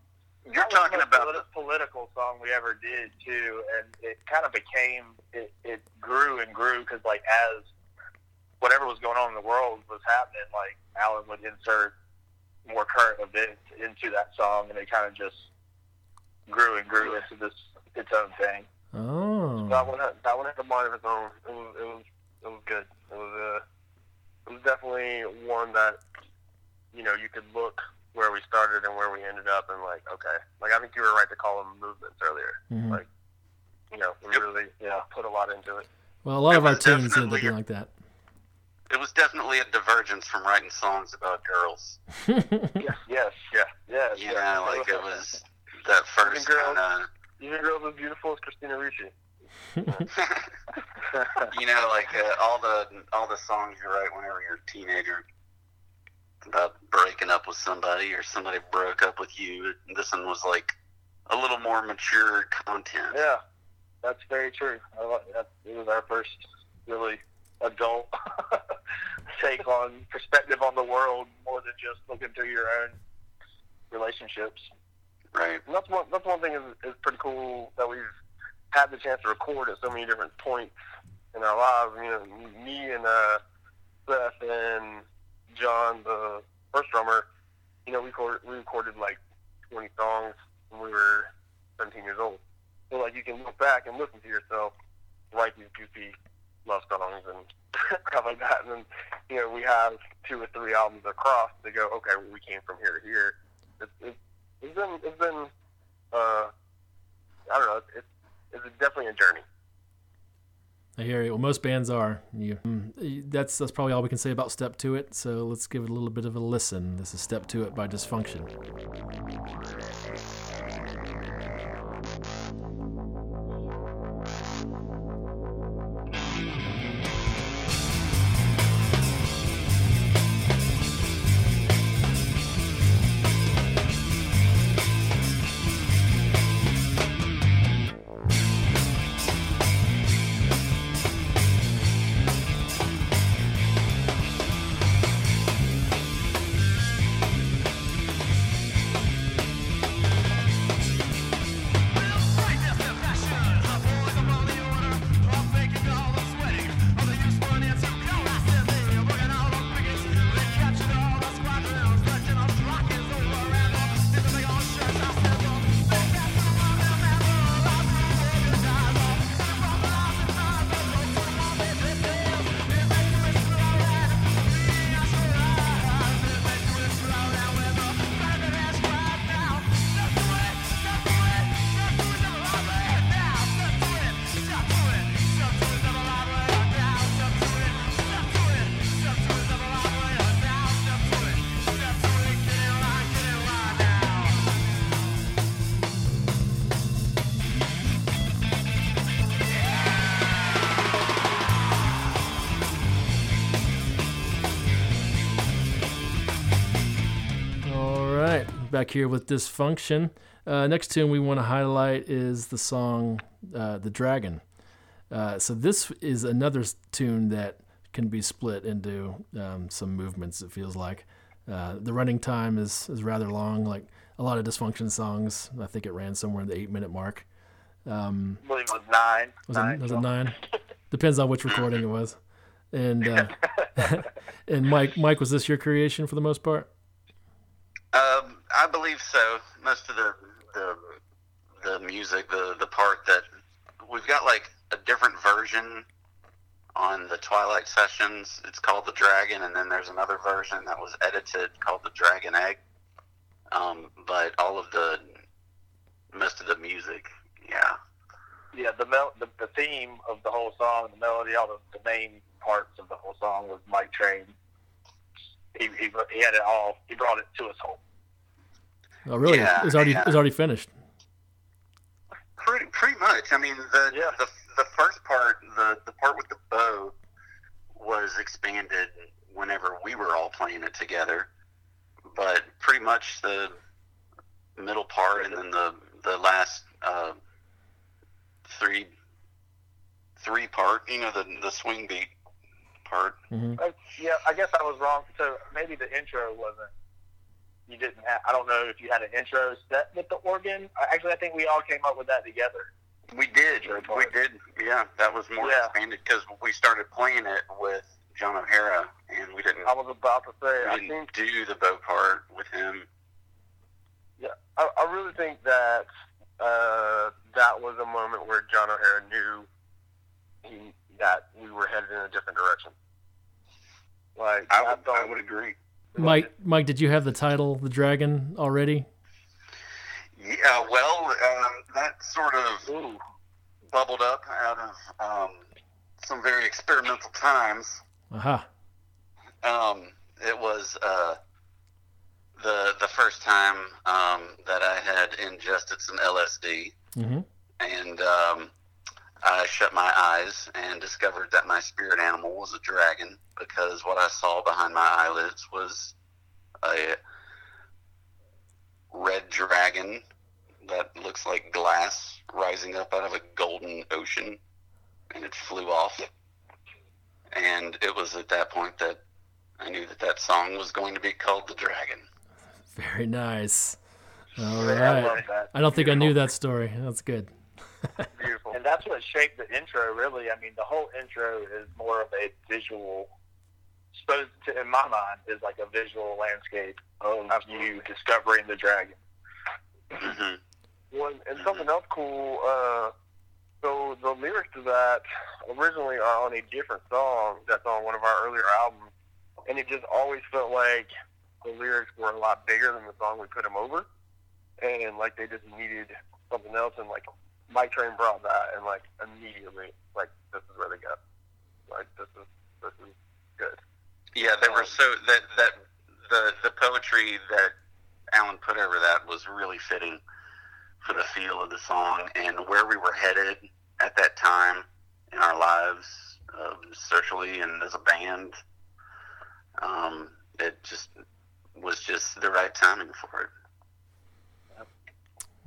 You're that was the talking most about politi- political song we ever did too, and it kind of became it, it grew and grew because like as whatever was going on in the world was happening, like Allen would insert more current events into that song, and it kind of just grew and grew into this its own thing. Oh, That one had that one had a mind of its own. It was it was it was good. It was uh, it was definitely one that you know you could look where we started and where we ended up and like okay, like I think you were right to call them movements earlier. Mhm. like- You know, we Yep. really yeah put a lot into it. well, a lot it of our was tunes end up being like that. it was definitely a divergence from writing songs about girls. Yes, yes, yeah, yes. Yeah, like it was that first girls. kind of. Even girls as beautiful as Christina Ricci. you know, like uh, all the all the songs you write whenever you're a teenager about breaking up with somebody or somebody broke up with you. This one was like a little more mature content. Yeah, that's very true. I like that. It was our first really adult take on perspective on the world, more than just looking through your own relationships. Right. And that's one that's one thing is, is pretty cool that we've had the chance to record at so many different points in our lives. You know, me and uh, Seth and John, the first drummer, you know, we recorded, we recorded like 20 songs when we were 17 years old. So like you can look back and listen to yourself write these goofy love songs and stuff like that, and then you know we have two or three albums across to go. Okay, well, we came from here to here. It's, it's, it's been it's been uh, I don't know. It's it's definitely a journey. I hear you. Well, most bands are. You, that's that's probably all we can say about Step to It. So let's give it a little bit of a listen. This is Step to It by Dysfunktion. Back here with Dysfunktion. Uh, next tune we want to highlight is the song uh, The Dragon. Uh, so this is another tune that can be split into um, some movements, it feels like. Uh, the running time is, is rather long, like a lot of Dysfunktion songs. I think it ran somewhere in the eight minute mark. Um, I believe it was nine. was nine it, was it nine? Depends on which recording it was. And uh, and Mike, Mike, was this your creation for the most part? Um, I believe so. Most of the the the music, the the part that we've got like a different version on the Twilight Sessions. It's called the Dragon, and then there's another version that was edited called the Dragon Egg. Um, but all of the most of the music, yeah, Yeah, the, mel- the the theme of the whole song, the melody, all the, the main parts of the whole song was Mike Train. He, he he had it all. He brought it to us home. Oh, really? Yeah, it's already yeah. it's already finished. pretty pretty much. I mean, the Yeah. the the first part, the the part with the bow, was expanded whenever we were all playing it together. But pretty much the middle part and then the the last uh, three three part, you know, the the swing beat part. hmm Uh, yeah, I guess I was wrong. So maybe the intro wasn't. You didn't have. I don't know if you had an intro set with the organ. Actually, I think we all came up with that together. We did, we did, yeah. That was more Yeah. expanded because we started playing it with John O'Hara, and we didn't I was about to say. I think do the bow part with him. I, I really think that uh, that was a moment where John O'Hara knew he, that we were headed in a different direction. Like I would, I would agree. Mike, Mike, did you have the title "The Dragon" already? Yeah, well, um, that sort of Ooh, bubbled up out of um, some very experimental times. Aha. Um, it was uh, the the first time um, that I had ingested some LSD, hmm and um, I shut my eyes and discovered that my spirit animal was a dragon because what I saw behind my eyelids was a red dragon that looks like glass rising up out of a golden ocean, and it flew off. And it was at that point that I knew that that song was going to be called "The Dragon." Very nice. All right. I. I don't think I knew that story. That's good. Beautiful. And that's what shaped the intro, really. I mean, the whole intro is more of a visual, supposed to, in my mind, is like a visual landscape of you discovering the dragon. hmm One and something else cool. Uh, so the lyrics to that originally are on a different song that's on one of our earlier albums, and it just always felt like the lyrics were a lot bigger than the song we put them over, and like they just needed something else. And like Mike Train brought that, and like immediately, like this is where they go. Like this is this is good. Yeah, they were so that that the the poetry that Allen put over that was really fitting for the feel of the song and where we were headed at that time in our lives, uh, socially and as a band. Um, it just was just the right timing for it.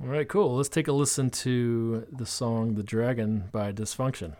All right, cool. Let's take a listen to the song "The Dragon" by Dysfunktion.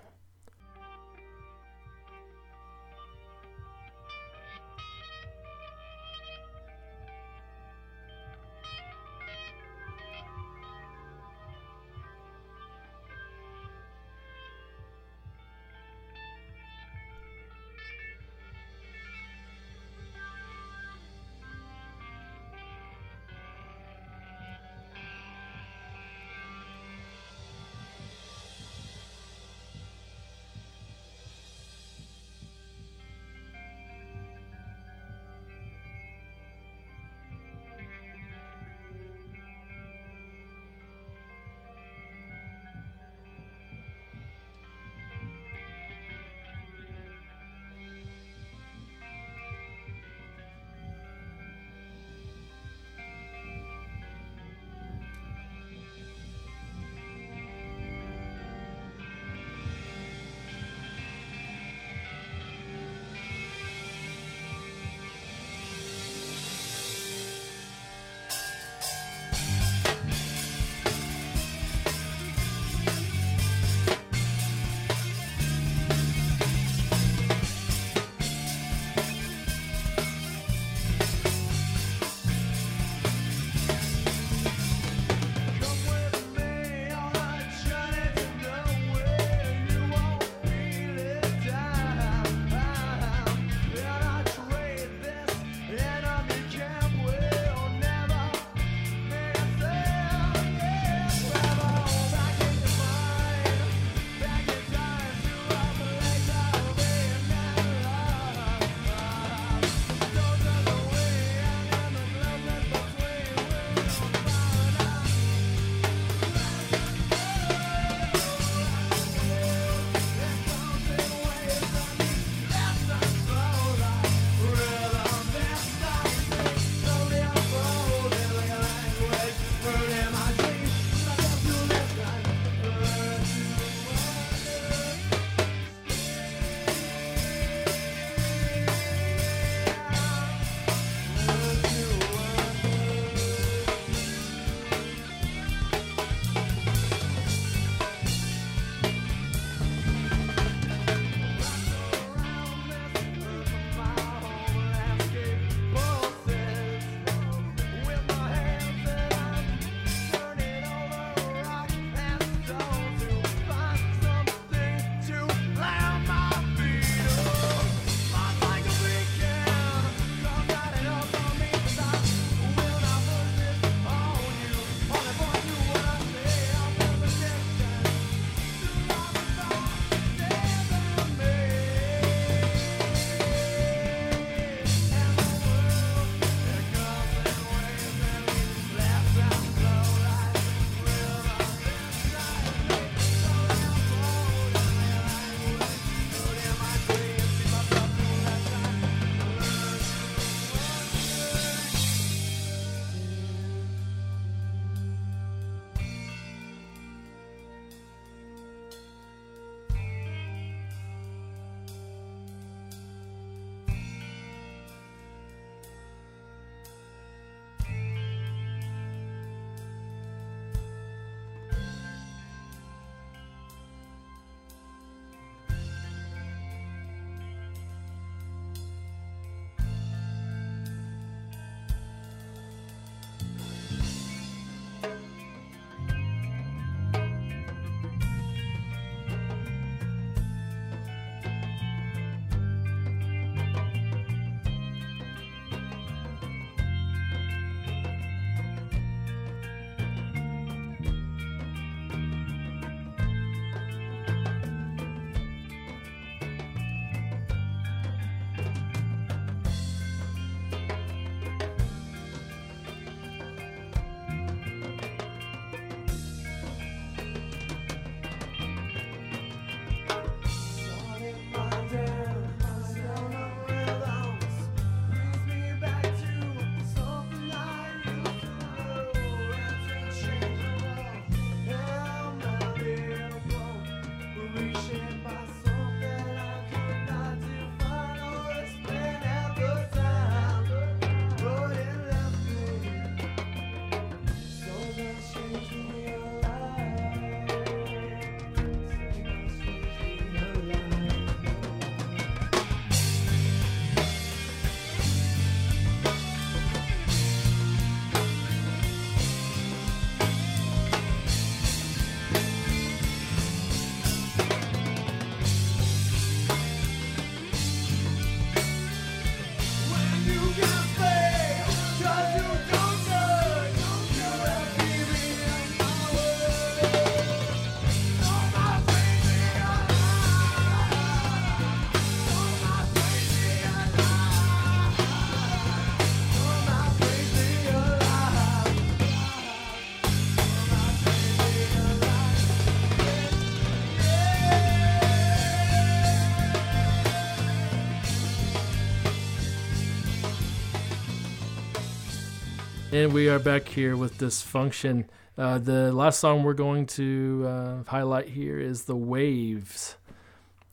And we are back here with Dysfunktion. Uh, the last song we're going to uh, highlight here is The Waves.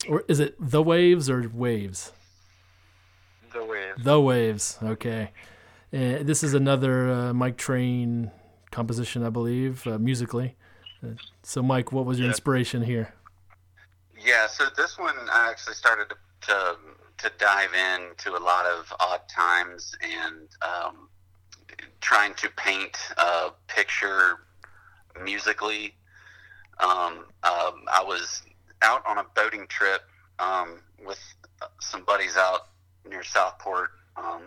Or is it The Waves or Waves? The Waves. The Waves, okay. And this is another uh, Mike Train composition, I believe, uh, musically. Uh, so, Mike, what was your Yeah. inspiration here? Yeah, so this one I actually started to to, to dive into a lot of odd times and um, trying to paint a picture musically. Um, um, I was out on a boating trip um, with some buddies out near Southport, um,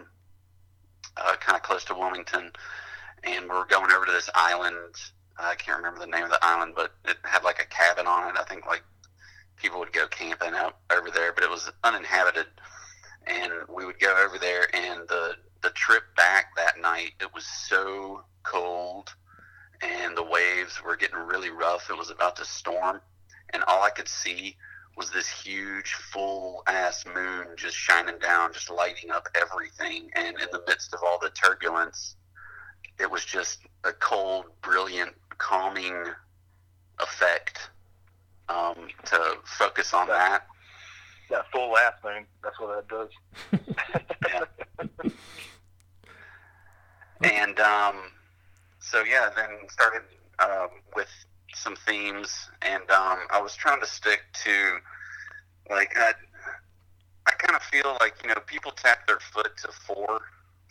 uh, kind of close to Wilmington, and we were going over to this island. I can't remember the name of the island, but it had like a cabin on it. I think like people would go camping out over there, but it was uninhabited. And we would go over there, and the the trip back that night, it was so cold, and the waves were getting really rough. It was about to storm, and all I could see was this huge full ass moon just shining down, just lighting up everything. And in the midst of all the turbulence, it was just a cold, brilliant, calming effect um, to focus on that. That full ass moon. That's what that does. and um, so yeah, then started um, with some themes, and um, I was trying to stick to like I, I kind of feel like you know people tap their foot to four,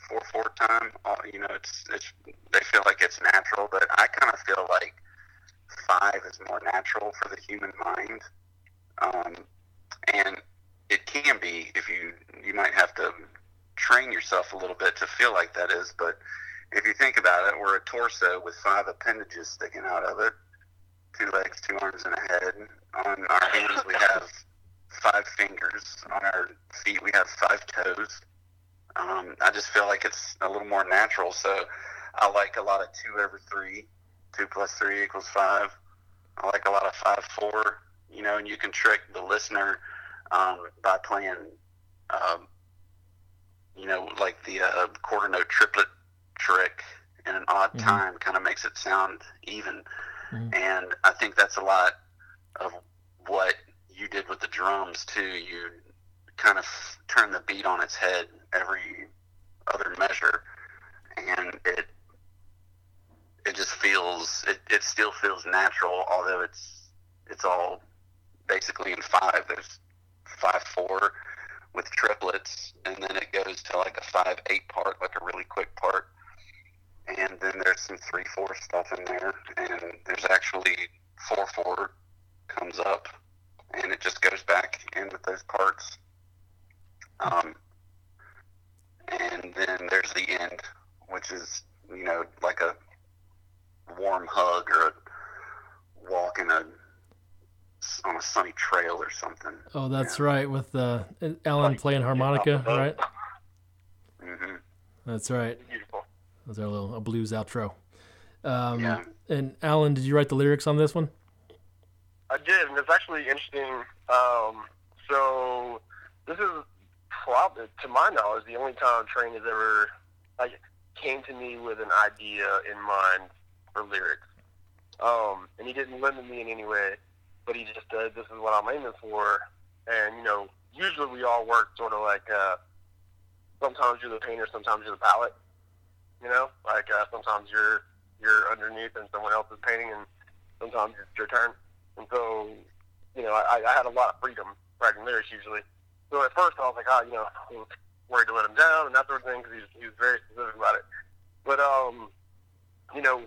four four time. Uh, you know, it's it's they feel like it's natural, but I kind of feel like five is more natural for the human mind, um, and it can be if you you might have to train yourself a little bit to feel like that is, but if you think about it, we're a torso with five appendages sticking out of it, two legs, two arms, and a head. On our hands, we have five fingers. On our feet, we have five toes. Um, I just feel like it's a little more natural. So I like a lot of two over three. Two plus three equals five. I like a lot of five four. You know, and you can trick the listener um, by playing, um, like the uh, quarter note triplet trick in an odd Mhm. time kind of makes it sound even. Mhm. And I think that's a lot of what you did with the drums too. You kind of turn the beat on its head every other measure, and it it just feels it, it still feels natural, although it's it's all basically in five. There's five four with triplets, and then it goes to like a five eight part, like a really quick part and then there's some three four stuff in there, and there's actually four four comes up, and it just goes back in with those parts. Um, and then there's the end, which is you know like a warm hug or a walk in a on a sunny trail or something. Oh, that's right, with uh, Allen playing harmonica, right? Mm-hmm. That's right. Beautiful. That's our little a blues outro. Um, Yeah. And Allen, did you write the lyrics on this one? I did, and it's actually interesting. Um, so this is probably, to my knowledge, the only time Train has ever like came to me with an idea in mind for lyrics. Um, and he didn't limit me in any way, but he just said, "This is what I'm aiming for." And you know, usually we all work sort of like uh, sometimes you're the painter, sometimes you're the palette. You know, like uh, sometimes you're you're underneath and someone else is painting, and sometimes it's your turn. And so, you know, I, I had a lot of freedom writing lyrics usually. So at first I was like, oh, you know, I was worried to let him down and that sort of thing because he was, he was very specific about it. But, um, you know,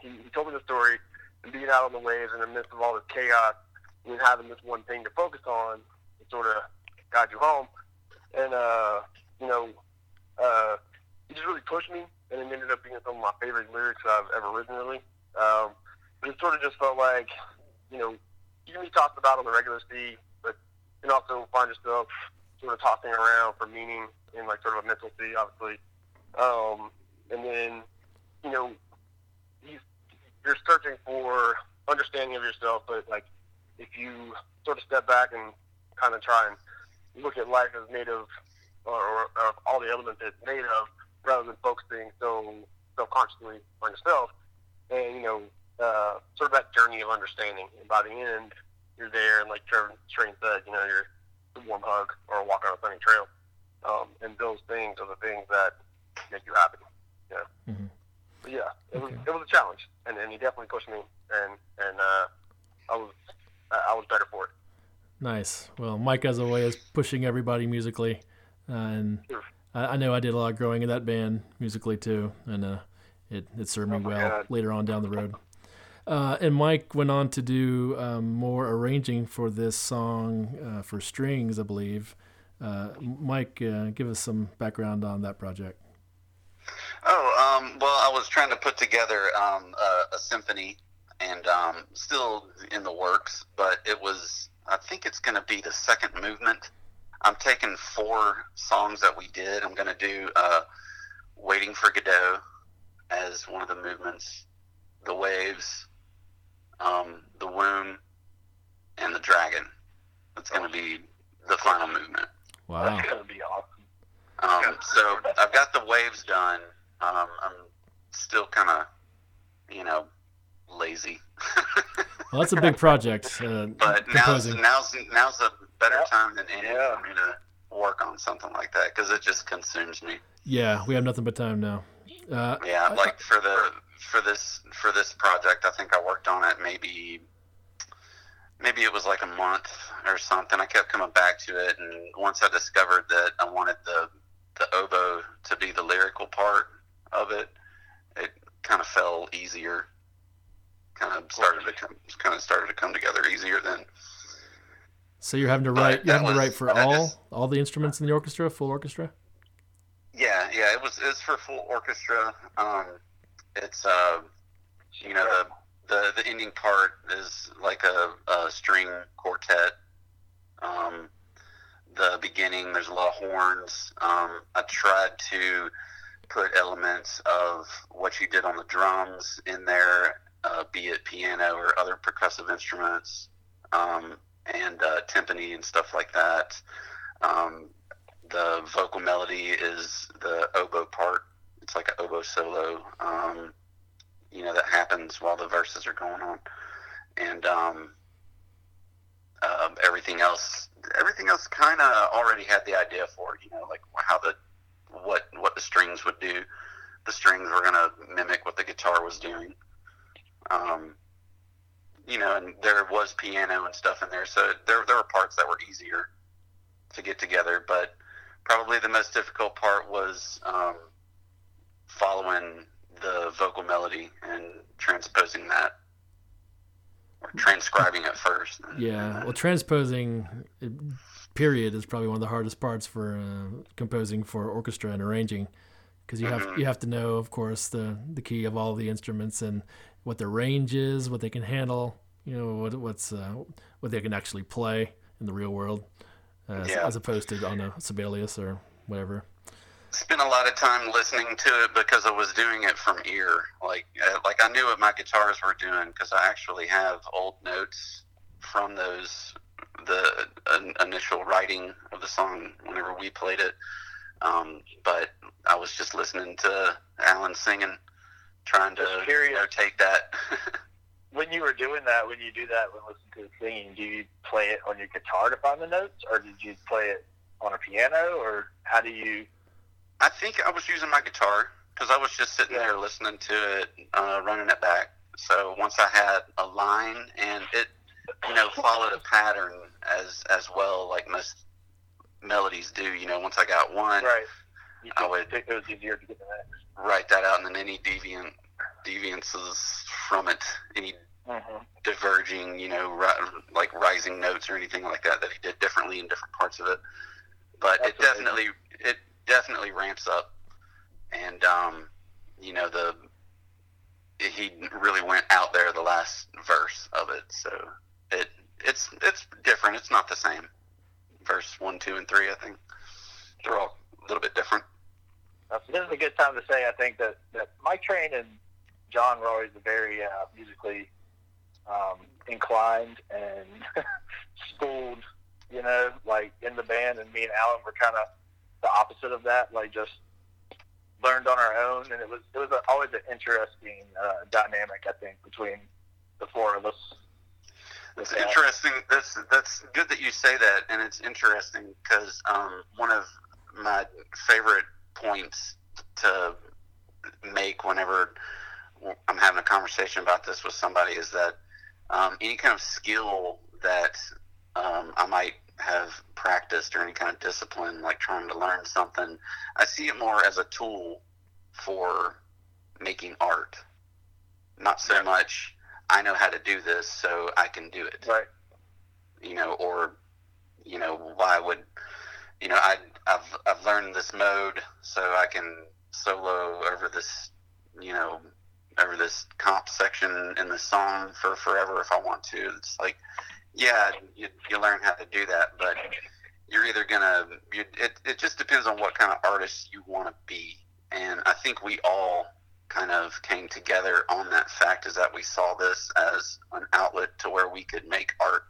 he, he told me the story being out on the waves in the midst of all this chaos and having this one thing to focus on to sort of guide you home. And, uh, you know, uh, he just really pushed me and it ended up being some of my favorite lyrics I've ever written really. Um, but it sort of just felt like, you know, you can be tossed about on the regular sea, but you can also find yourself sort of tossing around for meaning in like sort of a mental sea, obviously. Um, and then, you know, you, you're searching for understanding of yourself, but like if you sort of step back and kind of try and look at life as made of, or, or, or all the elements it's made of, rather than focusing so self-consciously on yourself, and you know, uh, sort of that journey of understanding. And by the end, you're there, and like Trevor Strain said, you know, you're a warm hug or a walk on a sunny trail. Um, and those things are the things that make you happy. Yeah. Mhm. But yeah, it was it was a challenge, and, and he definitely pushed me, and and uh, I was I was better for it. Nice. Well, Mike as a way of pushing everybody musically, uh, and Sure. I, I know I did a lot growing in that band musically too, and uh, it it served me Oh my well God. later on down the road. Uh, and Mike went on to do um, more arranging for this song uh, for strings, I believe. Uh, Mike, uh, give us some background on that project. Oh, um, well, I was trying to put together um, a, a symphony, and um, still in the works. But it was, I think it's going to be the second movement. I'm taking four songs that we did. I'm going to do uh, "Waiting for Godot" as one of the movements, "The Waves," um, "The Womb," and "The Dragon." That's going to be the final movement. Wow. That's gonna be awesome. Um, so I've got the waves done. Um, I'm still kind of, you know, lazy. Well, that's a big project. Uh, but now's now's now's a better Yeah. time than any Yeah. for me to work on something like that because it just consumes me. Yeah, we have nothing but time now. Uh, Yeah, I- like for the for this for this project, I think I worked on it maybe maybe it was like a month or something. I kept coming back to it, and once I discovered that I wanted the the oboe to be the lyrical part of it, it kind of fell easier. Kind of started to come, kind of started to come together easier then. so you're having to write. You're having to write for all just- all the instruments in the orchestra, full orchestra. Yeah, yeah, it was it's for full orchestra. Um, it's uh, you know the the the ending part is like a, a string quartet. Um, the beginning there's a lot of horns. Um, I tried to put elements of what you did on the drums in there, uh, be it piano or other percussive instruments, um, and uh, timpani and stuff like that. Um, the vocal melody is the oboe part. It's like an oboe solo, um, you know, that happens while the verses are going on, and um, everything else, everything else, kind of already had the idea for it. You know, like how the what what the strings would do. The strings were gonna mimic what the guitar was doing. Um, you know, and there was piano and stuff in there, so there there were parts that were easier to get together, but probably the most difficult part was um, following the vocal melody and transposing that or transcribing it first. Yeah. Well, transposing, period, is probably one of the hardest parts for uh, composing for orchestra and arranging, because you have Mhm. you have to know, of course, the the key of all the instruments and what their range is, what they can handle. You know, what what's uh, what they can actually play in the real world, uh, as, Yeah. as opposed to on a Sibelius or whatever. spent a lot of time listening to it because I was doing it from ear. Like, uh, like I knew what my guitars were doing because I actually have old notes from those the uh, initial writing of the song whenever we played it. Um, but I was just listening to Allen singing, trying to curious. notate that. When you were doing that, when you do that, when listening to the singing, do you play it on your guitar to find the notes, or did you play it on a piano, or how do you? I think I was using my guitar because I was just sitting there listening to it, uh, running it back. So once I had a line and it, you know, followed a pattern as as well, like most melodies do. You know, once I got one, Right. I would- it was easier to get the next. write that out, and then any deviant deviances from it, any Mm-hmm. diverging, you know, ri- like rising notes or anything like that that he did differently in different parts of it. But That's it definitely it definitely ramps up, and um, you know the he really went out there the last verse of it, so it it's it's different. It's not the same. Verse one, two, and three. I think they're all a little bit different. Uh, this is a good time to say I think that, that Mike Train and John were always very uh, musically um, inclined and schooled, you know, like in the band. And me and Allen were kind of the opposite of that, like just learned on our own, and it was it was a, always an interesting uh, dynamic. I think between the four of us. It's interesting. That's that's good that you say that, and it's interesting because um, one of my favorite points to make whenever I'm having a conversation about this with somebody is that um, any kind of skill that um, I might have practiced or any kind of discipline, like trying to learn something, I see it more as a tool for making art, not so much I know how to do this, so I can do it. Right. You know, or you know, why would you know I I've I've learned this mode so I can solo over this you know over this comp section in the song for forever if I want to. It's like, yeah, you, you learn how to do that, but you're either gonna. You, it it just depends on what kind of artist you want to be, and I think we all kind of came together on that fact is that we saw this as an outlet to where we could make art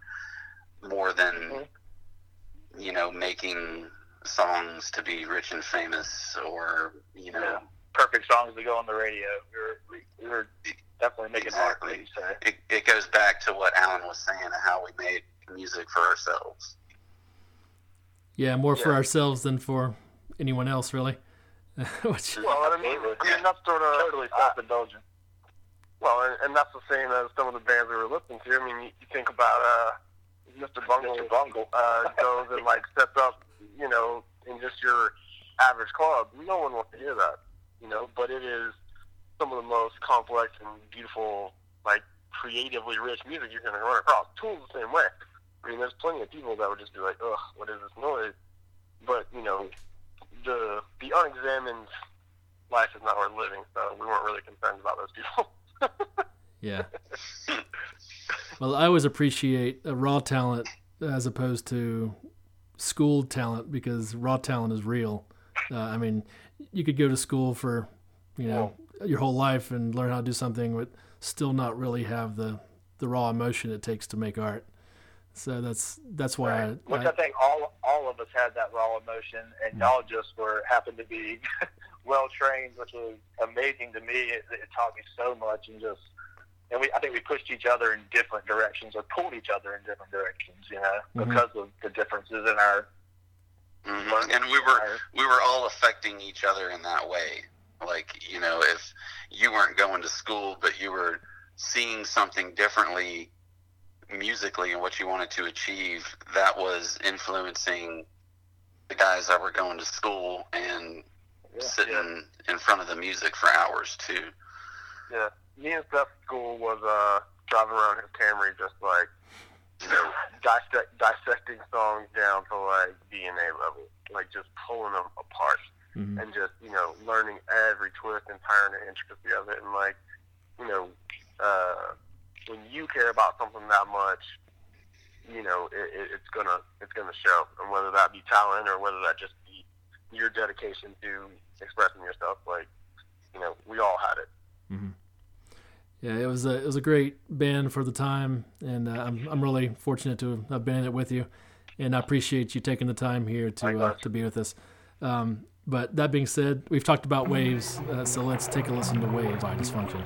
more than mm-hmm. you know making songs to be rich and famous or you know yeah. perfect songs to go on the radio we were, we were definitely making exactly. art so. it, it goes back to what Allen was saying and how we made music for ourselves yeah more yeah. for ourselves than for anyone else really Which, well, I mean, I mean that's sort of totally self-indulgent. Well, and, and that's the same as some of the bands we were listening to. I mean, you, you think about uh, Mr. Bungle, Mr. Bungle. Uh, goes and like sets up, you know, in just your average club. No one wants to hear that, you know. But it is some of the most complex and beautiful, like creatively rich music you're going to run across. Tool's the same way. I mean, there's plenty of people that would just be like, "Ugh, what is this noise?" But you know, the the unexamined life is not worth living, so we weren't really concerned about those people. yeah. Well, I always appreciate raw talent as opposed to school talent because raw talent is real. Uh, I mean, you could go to school for, you know, your whole life and learn how to do something, but still not really have the the raw emotion it takes to make art. So that's that's why right. I, which I, I, think all all of us had that raw emotion, and mm-hmm. y'all just were happened to be well trained, which was amazing to me. It, it taught me so much, and just and we I think we pushed each other in different directions or pulled each other in different directions, you know, mm-hmm. because of the differences in our. Mm-hmm. And we were we were all affecting each other in that way. Like you know, if you weren't going to school, but you were seeing something differently musically and what you wanted to achieve, that was influencing the guys that were going to school and yeah, sitting yeah. in front of the music for hours too. Yeah, me and Seth's school was uh, driving around his Camry, just like you know, dissect, dissecting songs down to like DNA level, like just pulling them apart mm-hmm. and just you know learning every twist and turn and intricacy of it, and like you know. Uh, when you care about something that much, you know, it, it, it's gonna it's gonna show, and whether that be talent or whether that just be your dedication to expressing yourself. Like, you know, we all had it. Mm-hmm. Yeah, it was a it was a great band for the time, and uh, I'm I'm really fortunate to have been in it with you, and I appreciate you taking the time here to uh, to be with us. Um, but that being said, we've talked about waves, uh, so let's take a listen to Waves by Dysfunktion.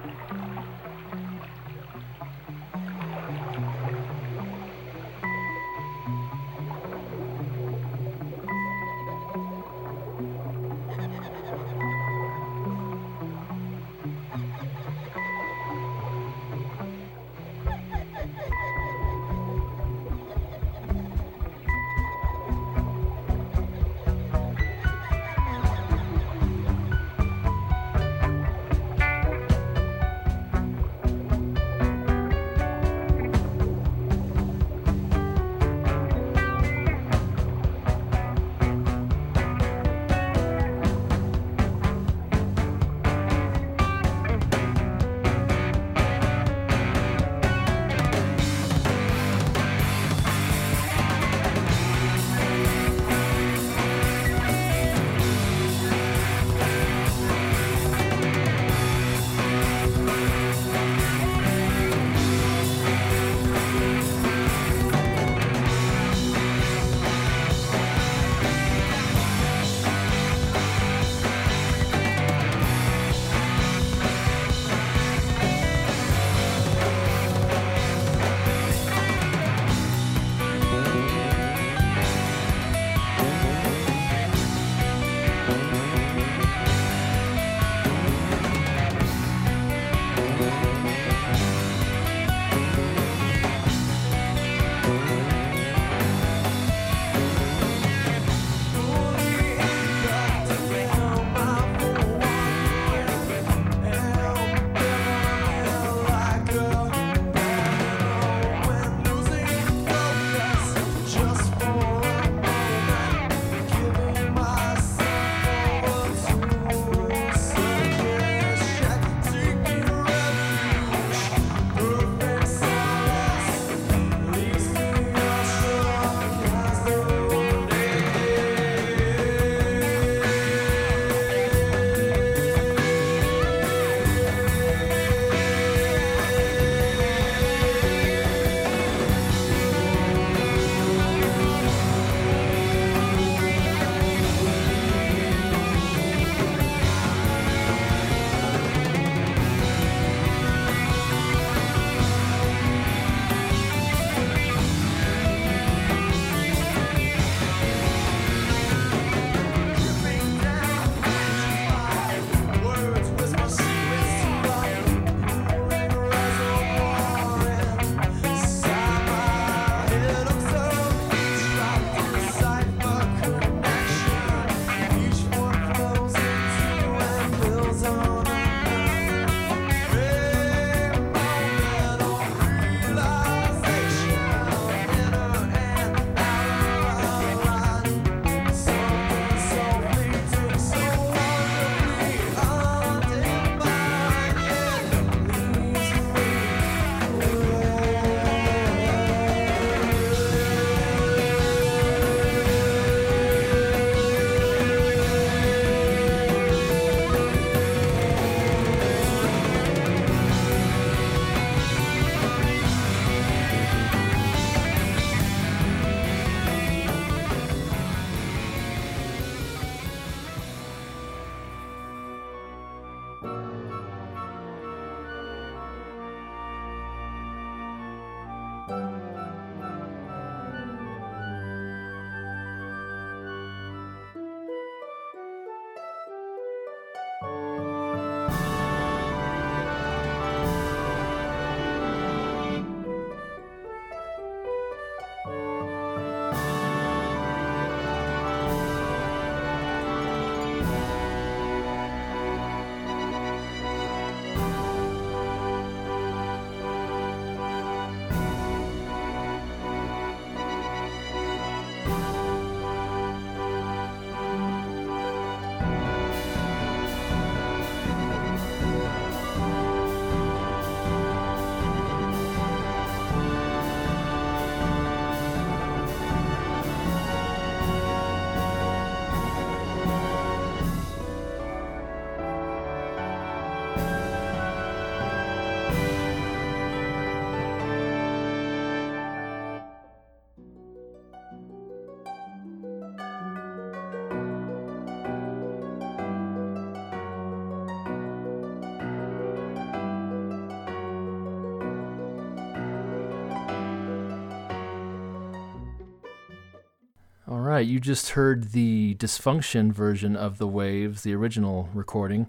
Right, you just heard the Dysfunktion version of the Waves, the original recording,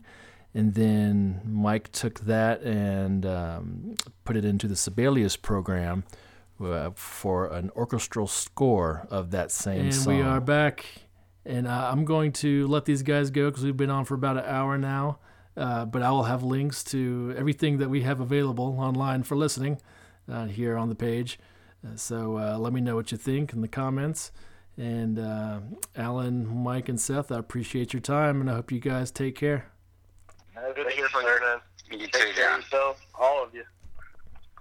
and then Mike took that and um, put it into the Sibelius program uh, for an orchestral score of that same and song. And we are back. And uh, I'm going to let these guys go because we've been on for about an hour now. Uh, but I will have links to everything that we have available online for listening uh, here on the page. Uh, so uh, let me know what you think in the comments. And uh, Allen, Mike, and Seth, I appreciate your time, and I hope you guys take care. No, Good to thank hear you, from you, sir. man. You Take too, care of John. yourself, all of you.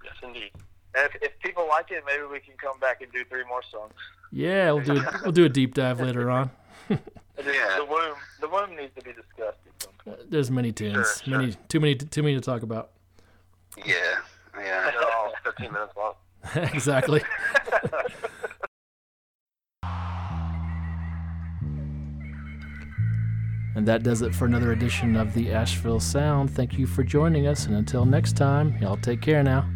Yes, indeed. And if, if people like it, maybe we can come back and do three more songs. Yeah, we'll do we'll do a deep dive later on. Yeah. The womb, the womb needs to be discussed at some point. Uh, There's many tunes, Sure, many too many too many to talk about. Yeah, yeah. They're all 15 minutes long. exactly. And that does it for another edition of the Asheville Sound. Thank you for joining us, and until next time, y'all take care now.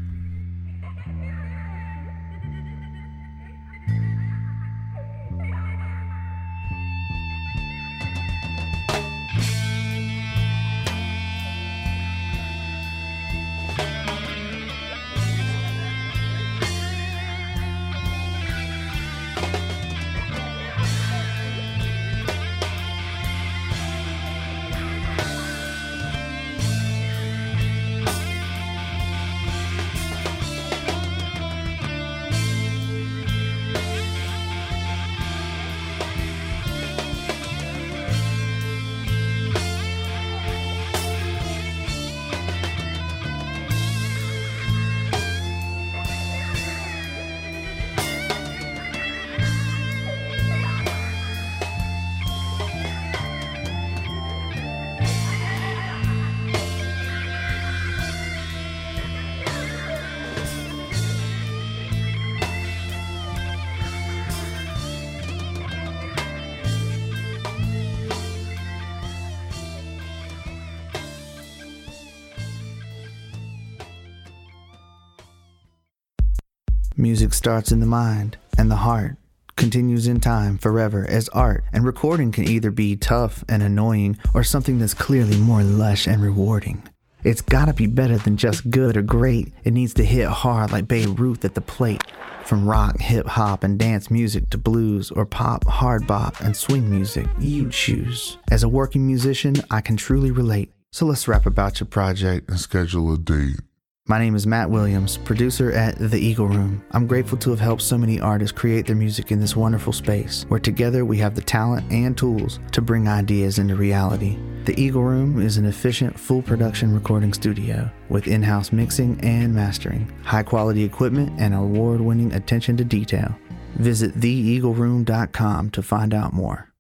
Music starts in the mind and the heart, continues in time forever as art, and recording can either be tough and annoying or something that's clearly more lush and rewarding. It's gotta be better than just good or great. It needs to hit hard like Babe Ruth at the plate. From rock, hip hop, and dance music to blues or pop, hard bop, and swing music, you choose. As a working musician, I can truly relate. So let's rap about your project and schedule a date. My name is Matt Williams, producer at The Eagle Room. I'm grateful to have helped so many artists create their music in this wonderful space, where together we have the talent and tools to bring ideas into reality. The Eagle Room is an efficient, full production recording studio with in house mixing and mastering, high quality equipment, and award winning attention to detail. Visit theeagleroom.com to find out more.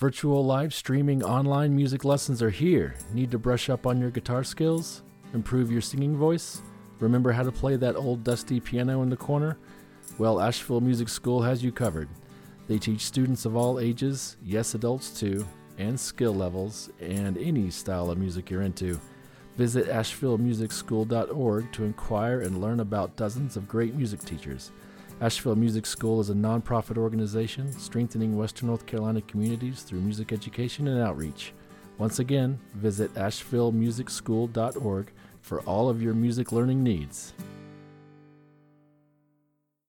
Virtual live streaming online music lessons are here. Need to brush up on your guitar skills? Improve your singing voice? Remember how to play that old dusty piano in the corner? Well, Asheville Music School has you covered. They teach students of all ages, yes, adults too, and skill levels, and any style of music you're into. Visit AshevilleMusicSchool.org to inquire and learn about dozens of great music teachers. Asheville Music School is a nonprofit organization strengthening Western North Carolina communities through music education and outreach. Once again, visit AshevilleMusicSchool.org for all of your music learning needs.